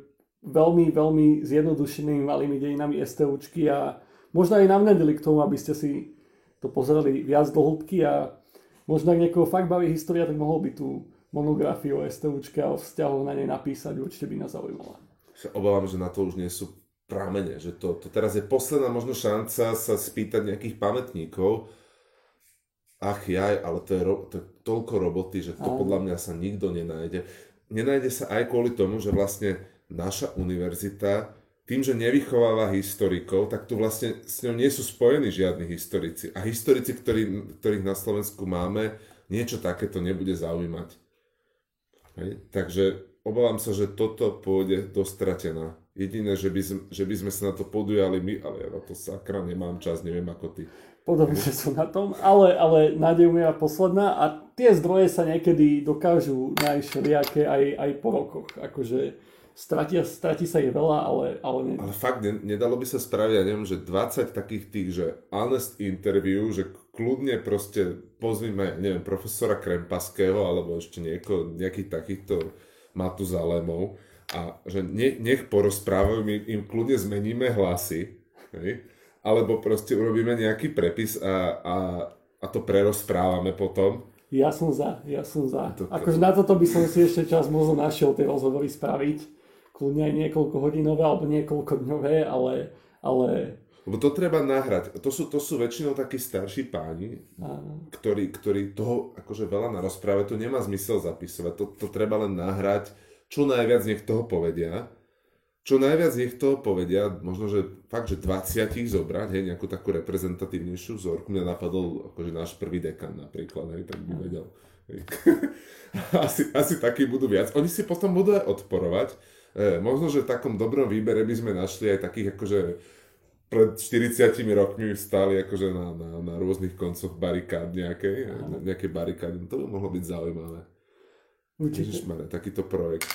veľmi, veľmi zjednodušenými malými dejinami STUčky a možno aj navnedili k tomu, aby ste si to pozreli viac do hĺbky a možno ak niekoho fakt baví história, tak mohol by tú monografiu o STUčke a o vzťahoch na nej napísať, určite by nás zaujímala. Obávam, že na to už nie sú pramene, že to, to teraz je posledná možno šanca sa spýtať nejakých pamätníkov, ach jaj, ale to je, ro, to je toľko roboty, že to podľa mňa sa nikto nenájde. Nenájde sa aj kvôli tomu, že vlastne naša univerzita tým, že nevychováva historikov, tak tu vlastne s ňou nie sú spojení žiadni historici. A historici, ktorý, ktorých na Slovensku máme, niečo takéto nebude zaujímať. Hej? Takže obávam sa, že toto pôjde dostratená. Jediné, že by, sme, že by sme sa na to podujali my, ale ja na to sakra nemám čas, neviem ako ty. Podobne sú na tom, ale, ale nádej je posledná a tie zdroje sa niekedy dokážu nájsť všelijaké aj, aj po rokoch. Akože Stratí, stratí sa je veľa, ale... Ale, ne... ale fakt, ne, nedalo by sa spraviť, ja neviem, že 20 takých tých, že honest interview, že kľudne proste pozvime, neviem, profesora Krempaského, alebo ešte nieko, nejakých takýchto Matuzalémov a že ne, nech porozprávajú, my im kľudne zmeníme hlasy, hej? Alebo proste urobíme nejaký prepis a, a, a to prerozprávame potom. Ja som za, ja som za. To, akože na toto by som si ešte čas možno našiel tie rozhovory spraviť kľudne aj niekoľko hodinové alebo niekoľko dňové, ale, ale lebo to treba nahrať. To sú, to sú väčšinou takí starší páni, ktorí, ktorí toho akože veľa na rozpráve, to nemá zmysel zapisovať. To, to treba len nahrať. Čo najviac nech toho povedia. Čo najviac nech toho povedia, možno, že fakt, že 20 zobrať, hej, nejakú takú reprezentatívnejšiu vzorku. Mňa napadol akože náš prvý dekan napríklad, hej, tak by vedel. Hej. asi, asi takí budú viac. Oni si potom budú aj odporovať, E, možno, že v takom dobrom výbere by sme našli aj takých akože pred 40 rokmi stáli akože na, na, na rôznych koncoch barikád nejakej, nejaké barikády. To by mohlo byť zaujímavé. Určite. Ježišmane, takýto projekt.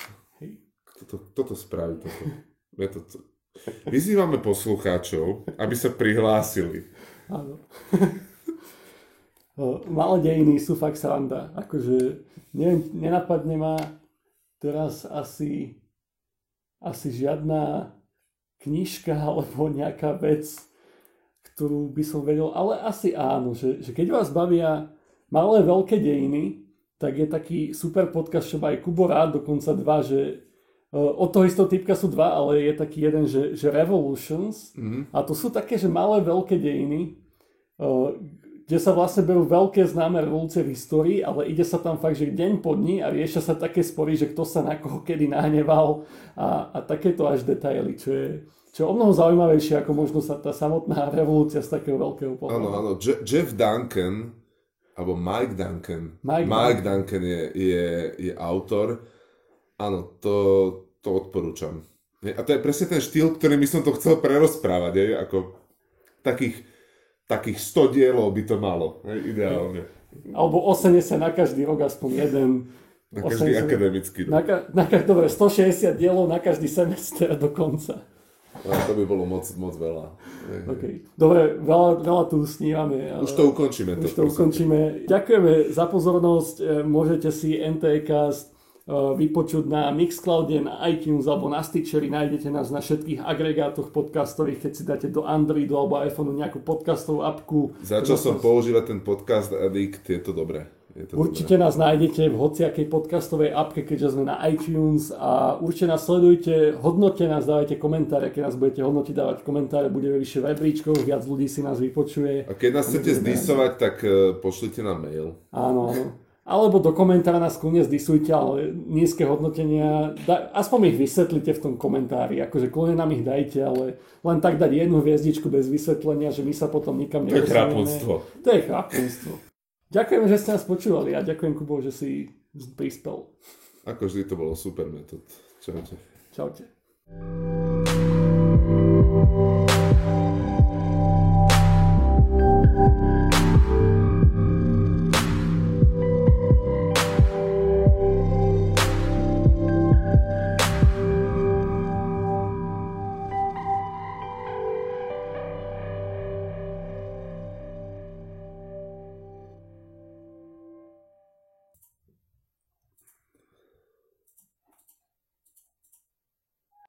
Toto, toto spraví, toto. Ja to, to. Vyzývame poslucháčov, aby sa prihlásili. Áno. Malé dejiny sú fakt sranda. Akože neviem, nenapadne ma teraz asi asi žiadna knižka alebo nejaká vec, ktorú by som vedel, ale asi áno, že, že keď vás bavia malé veľké dejiny, tak je taký super podcast, čo má aj Kubo rád, dokonca dva, že od toho istého typka sú dva, ale je taký jeden, že, že Revolutions. Mm-hmm. a to sú také, že malé veľké dejiny, kde sa vlastne berú veľké známe revolúcie v histórii, ale ide sa tam fakt, že deň po dní a riešia sa také spory, že kto sa na koho kedy nahneval a, a takéto až detaily, čo je, čo je o mnoho zaujímavejšie ako možno sa tá samotná revolúcia z takého veľkého pohľadu. Áno, áno, Je- Jeff Duncan, alebo Mike Duncan, Mike Mike Duncan je, je, je autor, áno, to, to odporúčam. A to je presne ten štýl, ktorým by som to chcel prerozprávať, je, ako takých, takých 100 dielov by to malo, je, ideálne. Alebo 80 na každý rok aspoň jeden. Na každý 80 akademický rok. Na, ka- na, ka- dobre, 160 dielov na každý semester dokonca. No, to by bolo moc, moc veľa. Okay. Dobre, veľa, veľa tu snívame. ale- Už to ukončíme. Už to prosím. ukončíme. Ďakujeme za pozornosť. E, Môžete si NTCast e, vypočuť na Mixcloude, na iTunes alebo na Stitcheri. Nájdete nás na všetkých agregátoch podcastových, keď si dáte do Androidu alebo iPhoneu nejakú podcastovú apku. Začal som používať ten podcast Addict, je to dobré. Je to Určite nás nájdete v hociakej podcastovej apke, keďže sme na iTunes a určite nás sledujte, hodnote nás, dávajte komentáre, keď nás budete hodnotiť, dávať komentáre, budeme vyššie v rebríčkoch, viac ľudí si nás vypočuje. A keď nás chcete zdisovať, tak uh, pošlite nám mail. Áno, áno. Alebo do komentára nás kľudne zdisujte, ale nízke hodnotenia, da, aspoň ich vysvetlite v tom komentári, akože kľudne nám ich dajte, ale len tak dať jednu hviezdičku bez vysvetlenia, že my sa potom nikam To je chrapunstvo. To je chrapunstvo. Ďakujem, že ste nás počúvali a ďakujem, Kubo, že si prispel. Ako vždy to bolo super metód. Čaute. Čaute.